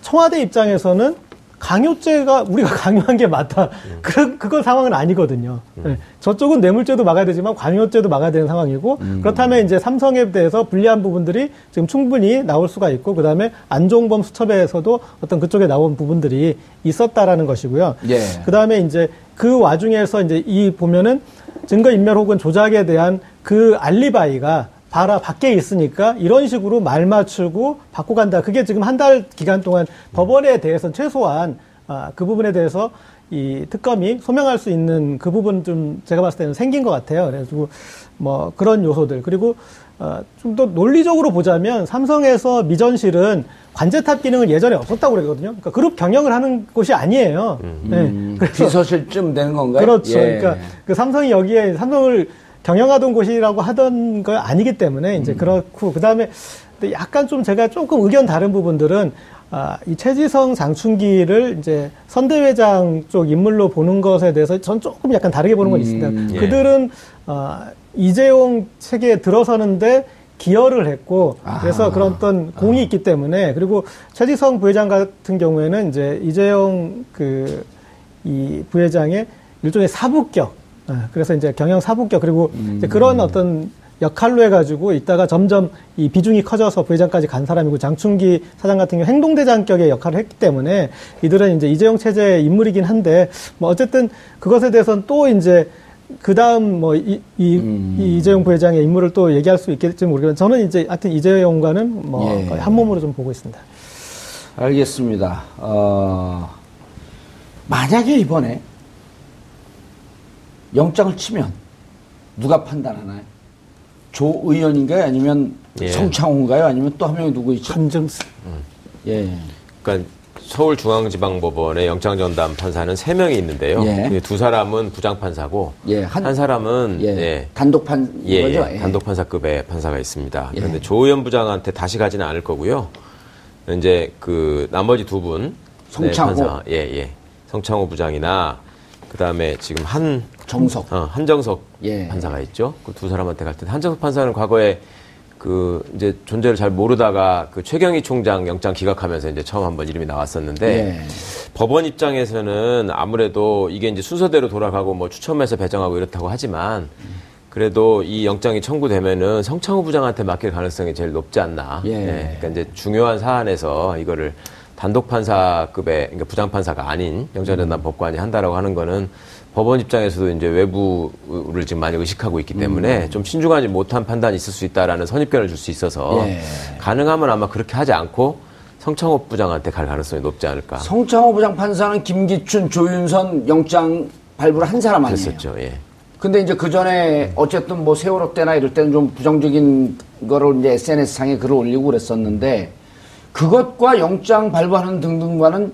청와대 입장에서는 강요죄가 우리가 강요한 게 맞다. 음. 그, 그건 상황은 아니거든요. 음. 네. 저쪽은 뇌물죄도 막아야 되지만 강요죄도 막아야 되는 상황이고 음. 그렇다면 이제 삼성에 대해서 불리한 부분들이 지금 충분히 나올 수가 있고 그다음에 안종범 수첩에서도 어떤 그쪽에 나온 부분들이 있었다라는 것이고요. 예. 그다음에 이제 그 와중에서 이제 이 보면은 증거 인멸 혹은 조작에 대한 그 알리바이가 바라 밖에 있으니까 이런 식으로 말 맞추고 바꿔 간다. 그게 지금 한 달 기간 동안 법원에 대해서 최소한 아, 그 부분에 대해서 이 특검이 소명할 수 있는 그 부분 좀 제가 봤을 때는 생긴 것 같아요. 그래가지고 뭐 그런 요소들 그리고 어, 좀 더 논리적으로 보자면 삼성에서 미전실은 관제탑 기능은 예전에 없었다고 그러거든요. 그러니까 그룹 경영을 하는 곳이 아니에요. 음. 네. 비서실쯤 되는 건가요? 그렇죠. 예. 그러니까 그 삼성이 여기에 삼성을 경영하던 곳이라고 하던 거 아니기 때문에 이제 음. 그렇고 그다음에 약간 좀 제가 조금 의견 다른 부분들은 아, 이 최지성 장충기를 이제 선대회장 쪽 인물로 보는 것에 대해서 전 조금 약간 다르게 보는 건 음, 있습니다. 예. 그들은 아, 이재용 책에 들어서는데 기여를 했고 아. 그래서 그런 어떤 공이 아. 있기 때문에 그리고 최지성 부회장 같은 경우에는 이제 이재용 그 이 부회장의 일종의 사부격 네, 그래서 이제 경영 사부격 그리고 음. 이제 그런 어떤 역할로 해가지고 있다가 점점 이 비중이 커져서 부회장까지 간 사람이고 장충기 사장 같은 경우 행동대장격의 역할을 했기 때문에 이들은 이제 이재용 체제의 인물이긴 한데 뭐 어쨌든 그것에 대해서는 또 이제 그 다음 뭐 이, 이, 음. 이 이재용 부회장의 인물을 또 얘기할 수 있겠지 모르겠는데 저는 이제 하여튼 이재용과는 뭐 예. 거의 한 몸으로 좀 보고 있습니다. 알겠습니다. 어, 만약에 이번에 영장을 치면 누가 판단하나요? 조 의원인가요? 아니면 예. 성창호인가요? 아니면 또 한 명이 누구 있죠? 한정수. 음. 예. 그러니까 서울중앙지방법원의 영장전담 판사는 세 명이 있는데요. 예. 그두 사람은 부장판사고 예. 한, 한, 사람은 예. 예. 단독판 예, 거죠? 예. 단독판사급의 판사가 있습니다. 그런데 조 의원 부장한테 다시 가지는 않을 거고요. 이제 그 나머지 두 분, 성창호, 네, 판사, 예, 예, 성창호 부장이나 그 다음에 지금 한 정석, 어, 한정석 예. 판사가 있죠. 그 두 사람한테 갈 때 한정석 판사는 과거에 그 이제 존재를 잘 모르다가 그 최경희 총장 영장 기각하면서 이제 처음 한번 이름이 나왔었는데 예. 법원 입장에서는 아무래도 이게 이제 순서대로 돌아가고 뭐 추첨해서 배정하고 이렇다고 하지만 그래도 이 영장이 청구되면은 성창호 부장한테 맡길 가능성이 제일 높지 않나. 예. 예. 그러니까 이제 중요한 사안에서 이거를 단독 판사급의 그러니까 부장 판사가 아닌 영장전담 음. 법관이 한다라고 하는 거는 법원 입장에서도 이제 외부를 지금 많이 의식하고 있기 때문에 음. 좀 신중하지 못한 판단이 있을 수 있다라는 선입견을 줄 수 있어서 예. 가능하면 아마 그렇게 하지 않고 성창호 부장한테 갈 가능성이 높지 않을까. 성창호 부장 판사는 김기춘, 조윤선 영장 발부를 한 사람 아니에요? 그랬었죠. 예. 근데 이제 그 전에 어쨌든 뭐 세월호 때나 이럴 때는 좀 부정적인 거를 이제 SNS상에 글을 올리고 그랬었는데 그것과 영장 발부하는 등등과는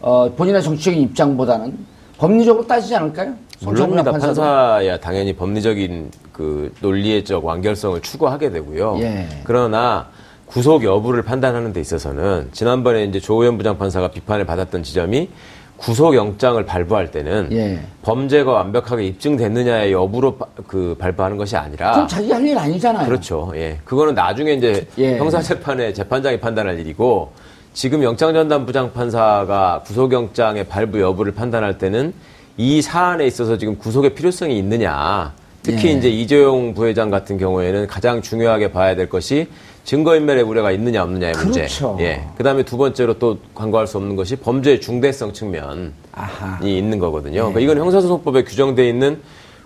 어, 본인의 정치적인 입장보다는 법리적으로 따지지 않을까요? 물론입니다. 판사야 당연히 법리적인 그 논리적 완결성을 추구하게 되고요. 예. 그러나 구속 여부를 판단하는 데 있어서는 지난번에 이제 조호연 부장판사가 비판을 받았던 지점이 구속영장을 발부할 때는 예. 범죄가 완벽하게 입증됐느냐의 여부로 그 발부하는 것이 아니라 그럼 자기 할 일 아니잖아요. 그렇죠. 예. 그거는 나중에 이제 예. 형사재판에 재판장이 판단할 일이고 지금 영장전담 부장판사가 구속영장의 발부 여부를 판단할 때는 이 사안에 있어서 지금 구속의 필요성이 있느냐 특히 예. 이제 이재용 부회장 같은 경우에는 가장 중요하게 봐야 될 것이 증거인멸의 우려가 있느냐 없느냐의 문제. 그렇죠. 예. 그다음에 두 번째로 또 간과할 수 없는 것이 범죄의 중대성 측면이 아하. 있는 거거든요. 네. 그러니까 이건 형사소송법에 규정돼 있는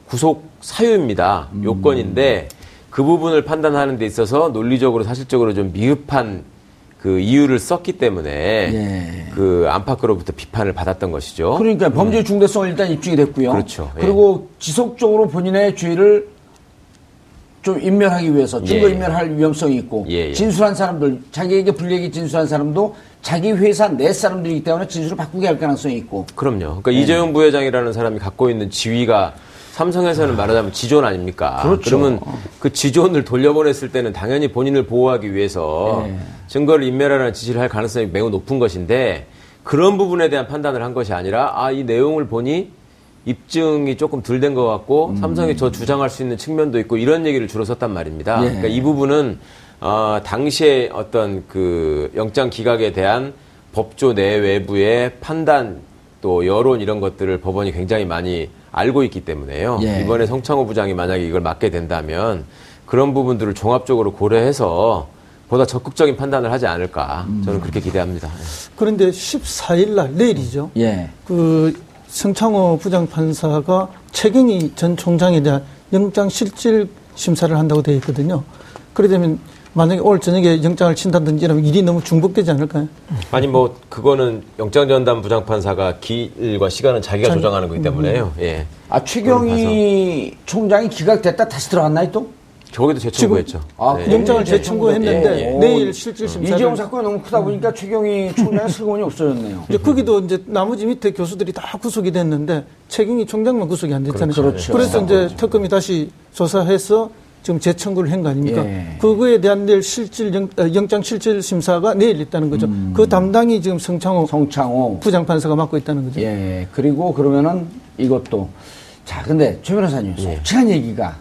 구속 사유입니다. 음. 요건인데 그 부분을 판단하는 데 있어서 논리적으로 사실적으로 좀 미흡한 그 이유를 썼기 때문에 예. 그 안팎으로부터 비판을 받았던 것이죠. 그러니까 범죄의 음. 중대성은 일단 입증이 됐고요. 그렇죠. 그리고 예. 지속적으로 본인의 죄를 좀 인멸하기 위해서 증거 예. 인멸할 위험성이 있고 예, 예. 진술한 사람들 자기에게 불리하게 진술한 사람도 자기 회사 내 사람들이기 때문에 진술을 바꾸게 할 가능성이 있고 그럼요. 그러니까 예. 이재용 부회장이라는 사람이 갖고 있는 지위가 삼성에서는 말하자면 지존 아닙니까? 그렇죠. 그러면 그 지존을 돌려보냈을 때는 당연히 본인을 보호하기 위해서 예. 증거를 인멸하는 지시를 할 가능성이 매우 높은 것인데 그런 부분에 대한 판단을 한 것이 아니라 아 이 내용을 보니 입증이 조금 덜 된 것 같고 음. 삼성이 더 주장할 수 있는 측면도 있고 이런 얘기를 주로 썼단 말입니다. 예. 그러니까 이 부분은 어, 당시에 어떤 그 영장 기각에 대한 법조 내외부의 판단 또 여론 이런 것들을 법원이 굉장히 많이 알고 있기 때문에요. 예. 이번에 성창호 부장이 만약에 이걸 맡게 된다면 그런 부분들을 종합적으로 고려해서 보다 적극적인 판단을 하지 않을까 저는 그렇게 기대합니다. 예. 그런데 14일 날 내일이죠. 예. 그 성창호 부장판사가 최경희 전 총장에 대한 영장 실질 심사를 한다고 되어 있거든요. 그러려면 만약에 오늘 저녁에 영장을 친다든지 이러면 일이 너무 중복되지 않을까요? 아니 뭐 그거는 영장 전담 부장판사가 기일과 시간은 자기가 자, 조정하는 거기 때문에요. 음. 예. 아 최경희 총장이 기각됐다 다시 들어갔나요 또? 저기도 재청구했죠. 아, 네. 영장을 재청구했는데 예, 예. 내일 실질 심사 이재용 사건이 너무 크다 보니까 최경희 총장의 슬그머니 없어졌네요. 이제 거기도 이제 나머지 밑에 교수들이 다 구속이 됐는데 최경희 총장만 구속이 안 됐잖아요. 그렇죠. 그래서 이제 그렇죠. 특검이 다시 조사해서 지금 재청구를 한 거 아닙니까? 예. 그거에 대한 내일 실질 영, 어, 장 실질 심사가 내일 있다는 거죠. 음. 그 담당이 지금 성창호, 성창호 부장판사가 맡고 있다는 거죠. 예. 그리고 그러면은 이것도 자, 근데 최 변호사님 예. 솔직한 얘기가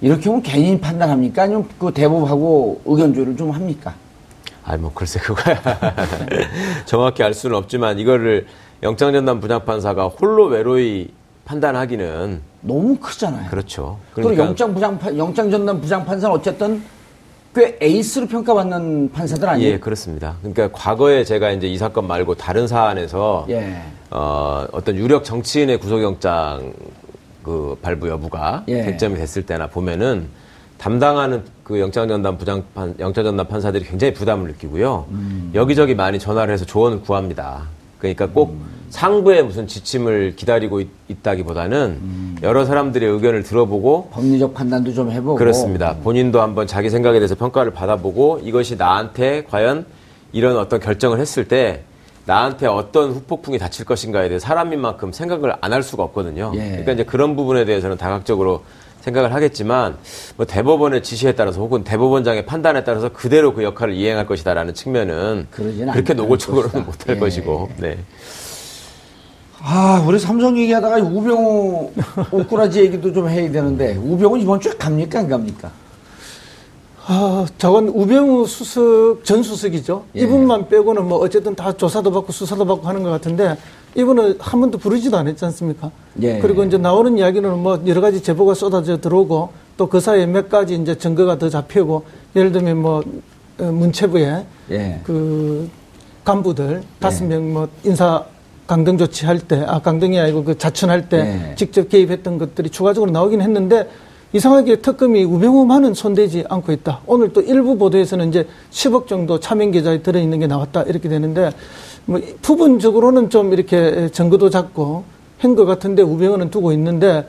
이렇게 하면 개인 판단합니까? 아니면 그 대법하고 의견 조율을 좀 합니까? 아니, 뭐, 글쎄, 그거야. 정확히 알 수는 없지만, 이거를 영장전담 부장판사가 홀로 외로이 판단하기는 너무 크잖아요. 그렇죠. 그러니까 그리고 영장 부장 영장 전담 부장 판사는 어쨌든 꽤 에이스로 평가받는 판사들 아니에요? 예, 그렇습니다. 그러니까 과거에 제가 이제 이 사건 말고 다른 사안에서 예. 어, 어떤 유력 정치인의 구속영장 그 발부 여부가 예. 쟁점이 됐을 때나 보면은 담당하는 그 영장전담 부장 판 영장전담 판사들이 굉장히 부담을 느끼고요. 음. 여기저기 많이 전화를 해서 조언을 구합니다. 그러니까 꼭 음. 상부의 무슨 지침을 기다리고 있, 다기보다는 음. 여러 사람들의 의견을 들어보고 법리적 판단도 좀 해보고 그렇습니다. 본인도 한번 자기 생각에 대해서 평가를 받아보고 이것이 나한테 과연 이런 어떤 결정을 했을 때 나한테 어떤 후폭풍이 닥칠 것인가에 대해 사람인 만큼 생각을 안 할 수가 없거든요. 예. 그러니까 이제 그런 부분에 대해서는 다각적으로 생각을 하겠지만 뭐 대법원의 지시에 따라서 혹은 대법원장의 판단에 따라서 그대로 그 역할을 이행할 것이다라는 측면은 그렇게 노골적으로는 못할 예. 것이고. 네. 아, 우리 삼성 얘기하다가 우병우 옷꾸라지 얘기도 좀 해야 되는데 우병우 이번 주에 갑니까 안 갑니까? 아, 저건 우병우 수석, 전 수석이죠. 예. 이분만 빼고는 뭐 어쨌든 다 조사도 받고 수사도 받고 하는 것 같은데 이분은 한 번도 부르지도 않았지 않습니까? 예. 그리고 이제 나오는 이야기는 뭐 여러 가지 제보가 쏟아져 들어오고 또 그 사이에 몇 가지 이제 증거가 더 잡히고 예를 들면 뭐 어, 문체부에 예. 그 간부들 다섯 예. 명뭐 인사 강등 조치할 때, 아, 강등이 아니고 그 자춘할 때 네. 직접 개입했던 것들이 추가적으로 나오긴 했는데 이상하게 특검이 우병우만은 손대지 않고 있다. 오늘 또 일부 보도에서는 이제 10억 정도 차명 계좌에 들어있는 게 나왔다. 이렇게 되는데 뭐 부분적으로는 좀 이렇게 증거도 잡고 한 것 같은데 우병우는 두고 있는데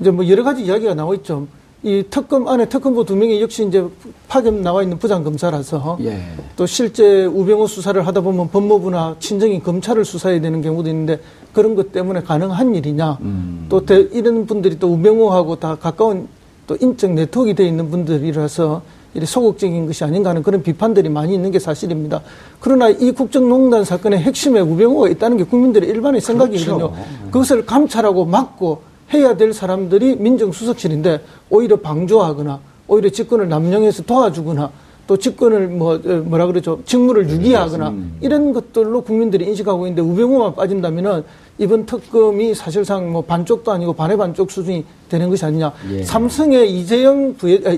이제 뭐 여러 가지 이야기가 나와 있죠. 이 특검 안에 특검부 두 명이 역시 이제 파견 나와 있는 부장 검사라서 예. 또 실제 우병우 수사를 하다 보면 법무부나 친정인 검찰을 수사해야 되는 경우도 있는데 그런 것 때문에 가능한 일이냐 음. 또 대, 이런 분들이 또 우병우하고 다 가까운 또 인적 네트워크가 되어 있는 분들이라서 소극적인 것이 아닌가 하는 그런 비판들이 많이 있는 게 사실입니다. 그러나 이 국정농단 사건의 핵심에 우병우가 있다는 게 국민들의 일반의 생각이거든요. 그렇죠. 그것을 감찰하고 막고 해야 될 사람들이 민정수석실인데 오히려 방조하거나 오히려 직권을 남용해서 도와주거나 또 직권을 뭐 어, 뭐라 그러죠 직무를 네, 유기하거나 이런 것들로 국민들이 인식하고 있는데 우병우만 빠진다면은 이번 특검이 사실상 뭐 반쪽도 아니고 반의 반쪽 수준이 되는 것이 아니냐. 예. 삼성의 이재영 부회 아,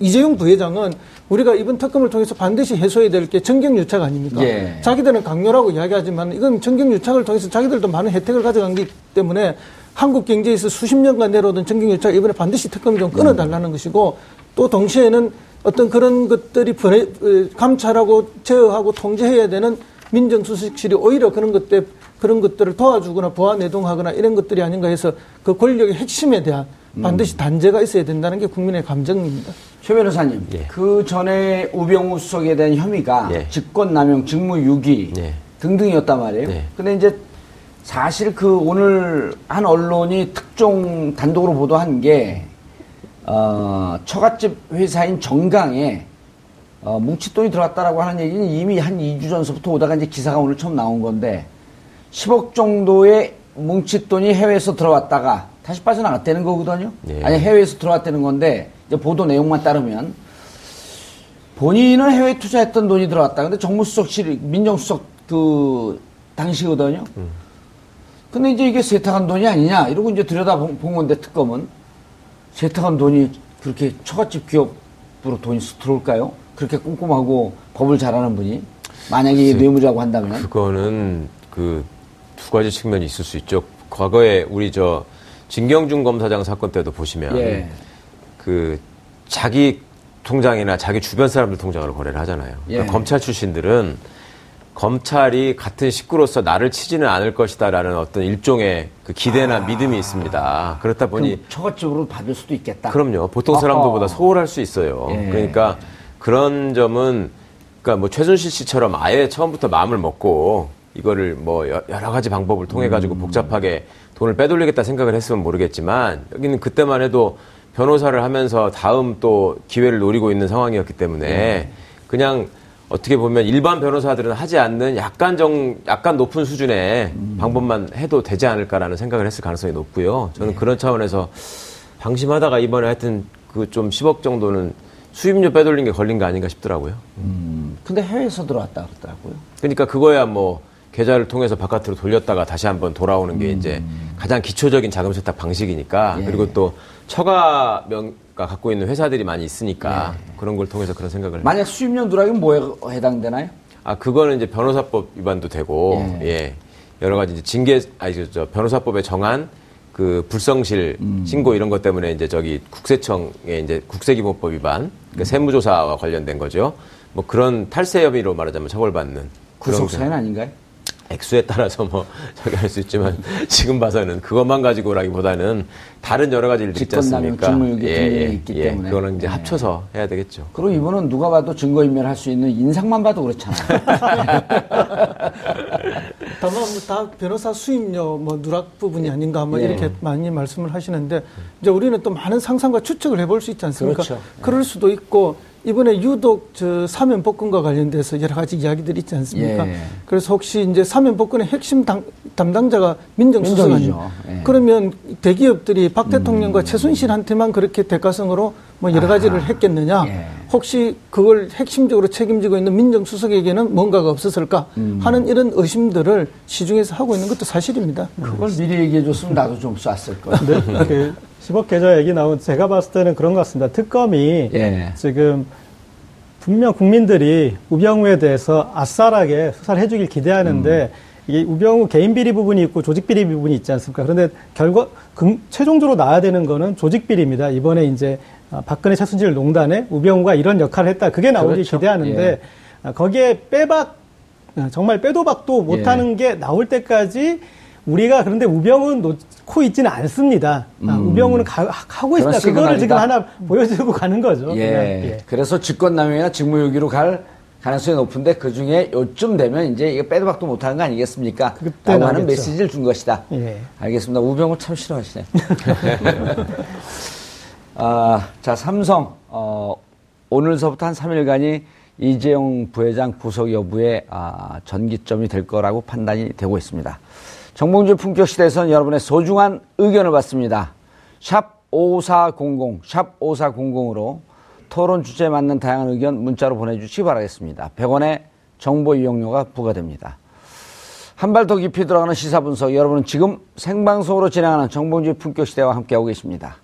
이재용 부회장은 우리가 이번 특검을 통해서 반드시 해소해야 될 게 정경유착 아닙니까? 예. 자기들은 강요라고 이야기하지만 이건 정경유착을 통해서 자기들도 많은 혜택을 가져간 기 때문에 한국 경제에서 수십 년간 내려오던 정경유착 이번에 반드시 특검을 좀 끊어달라는 음. 것이고 또 동시에는 어떤 그런 것들이 어, 감찰하고 제어하고 통제해야 되는 민정수석실이 오히려 그런 것들 그런 것들을 도와주거나 보안 내동하거나 이런 것들이 아닌가 해서 그 권력의 핵심에 대한 음. 반드시 단죄가 있어야 된다는 게 국민의 감정입니다. 최 변호사님, 예. 그 전에 우병우 수석에 대한 혐의가 예. 직권남용, 직무유기 예. 등등이었단 말이에요. 예. 근데 이제 사실 그 오늘 한 언론이 특종 단독으로 보도한 게, 어, 처갓집 회사인 정강에 어, 뭉칫돈이 들어갔다라고 하는 얘기는 이미 한 2주 전서부터 오다가 이제 기사가 오늘 처음 나온 건데, 10억 정도의 뭉칫돈이 해외에서 들어왔다가 다시 빠져나갔다는 거거든요. 예. 아니, 해외에서 들어왔다는 건데, 이제 보도 내용만 따르면, 본인은 해외 투자했던 돈이 들어왔다. 근데 정무수석실, 민정수석 그 당시거든요. 음. 근데 이제 이게 세탁한 돈이 아니냐 이러고 이제 들여다본 건데 특검은 세탁한 돈이 그렇게 처갓집 기업으로 돈이 들어올까요? 그렇게 꼼꼼하고 법을 잘하는 분이 만약에 뇌물이라고 한다면 그거는 그 두 가지 측면이 있을 수 있죠. 과거에 우리 저 진경준 검사장 사건 때도 보시면 예. 그 자기 통장이나 자기 주변 사람들 통장으로 거래를 하잖아요. 그러니까 예. 그러니까 검찰 출신들은 검찰이 같은 식구로서 나를 치지는 않을 것이다라는 어떤 일종의 그 기대나 아. 믿음이 있습니다. 그렇다 보니 처갓집으로 받을 수도 있겠다. 그럼요. 보통 사람들보다 소홀할 수 있어요. 예. 그러니까 그런 점은 그러니까 뭐 최순실 씨처럼 아예 처음부터 마음을 먹고 이거를 뭐 여러 가지 방법을 통해 가지고 음. 복잡하게 돈을 빼돌리겠다 생각을 했으면 모르겠지만 여기는 그때만 해도 변호사를 하면서 다음 또 기회를 노리고 있는 상황이었기 때문에 네. 그냥 어떻게 보면 일반 변호사들은 하지 않는 약간 정 약간 높은 수준의 음. 방법만 해도 되지 않을까라는 생각을 했을 가능성이 높고요. 저는 네. 그런 차원에서 방심하다가 이번에 하여튼 그 좀 10억 정도는 수입료 빼돌린 게 걸린 거 아닌가 싶더라고요. 음. 근데 해외에서 들어왔다 그러더라고요. 그러니까 그거야 뭐 계좌를 통해서 바깥으로 돌렸다가 다시 한번 돌아오는 게 음. 이제 가장 기초적인 자금 세탁 방식이니까 예. 그리고 또 처가명가 갖고 있는 회사들이 많이 있으니까 예. 그런 걸 통해서 그런 생각을 만약 수입료 누락이면 뭐에 해당되나요? 아 그거는 이제 변호사법 위반도 되고 예, 예. 여러 가지 이제 징계 아니 저 변호사법에 정한 그 불성실 음. 신고 이런 것 때문에 이제 저기 국세청에 이제 국세기본법 위반 그러니까 음. 세무조사와 관련된 거죠. 뭐 그런 탈세 혐의로 말하자면 처벌받는 구속사연 아닌가요? 액수에 따라서 뭐 저기 할 수 있지만 지금 봐서는 그것만 가지고라기보다는 다른 여러 가지 일들이 있지 않습니까? 예, 예, 있기 예, 때문에 그거는 이제 네. 합쳐서 해야 되겠죠. 그리고 이분은 누가 봐도 증거인멸할 수 있는 인상만 봐도 그렇잖아요. 다만 뭐다 변호사 수임료 뭐 누락 부분이 아닌가 뭐 예. 이렇게 많이 말씀을 하시는데 이제 우리는 또 많은 상상과 추측을 해볼 수 있지 않습니까? 그렇죠. 그럴 수도 있고 이번에 유독 저 사면 복권과 관련돼서 여러 가지 이야기들이 있지 않습니까? 예. 그래서 혹시 이제 사면 복권의 핵심 당, 담당자가 민정수석 아니죠. 예. 그러면 대기업들이 박 대통령과 음. 최순실한테만 그렇게 대가성으로 뭐 여러 가지를 했겠느냐? 예. 혹시 그걸 핵심적으로 책임지고 있는 민정수석에게는 뭔가가 없었을까 음. 하는 이런 의심들을 시중에서 하고 있는 것도 사실입니다. 그걸 미리 얘기해 줬으면 나도 좀 쐈을 거야. 네. 그 10억 계좌 얘기 나온 제가 봤을 때는 그런 것 같습니다. 특검이 예. 지금 분명 국민들이 우병우에 대해서 아싸하게 수사를 해주길 기대하는데 음. 이게 우병우 개인 비리 부분이 있고 조직 비리 부분이 있지 않습니까? 그런데 결과 금, 최종적으로 나와야 되는 거는 조직 비리입니다. 이번에 이제 아, 박근혜 최순실 농단에 우병우가 이런 역할을 했다. 그게 나오길 그렇죠. 기대하는데 예. 아, 거기에 빼박 아, 정말 빼도 박도 못하는 예. 게 나올 때까지 우리가 그런데 우병우는 놓고 있지는 않습니다. 음. 우병우는 가, 고 있습니다. 그거를 지금 하나 보여주고 가는 거죠. 예. 예. 그래서 직권남용이나 직무유기로 갈 가능성이 높은데 그 중에 요쯤 되면 이제 이거 빼도 박도 못하는 거 아니겠습니까? 라고 하는 메시지를 준 것이다. 예. 알겠습니다. 우병우 참 싫어하시네. 아, 자, 삼성, 어, 오늘서부터 한 3일간이 이재용 부회장 구속 여부에 아, 전기점이 될 거라고 판단이 되고 있습니다. 정봉주 품격 시대에서는 여러분의 소중한 의견을 받습니다. 샵 5400, 샵 5400으로 토론 주제에 맞는 다양한 의견 문자로 보내주시기 바라겠습니다. 100원의 정보 이용료가 부과됩니다. 한 발 더 깊이 들어가는 시사 분석 여러분은 지금 생방송으로 진행하는 정봉주 품격 시대와 함께하고 계십니다.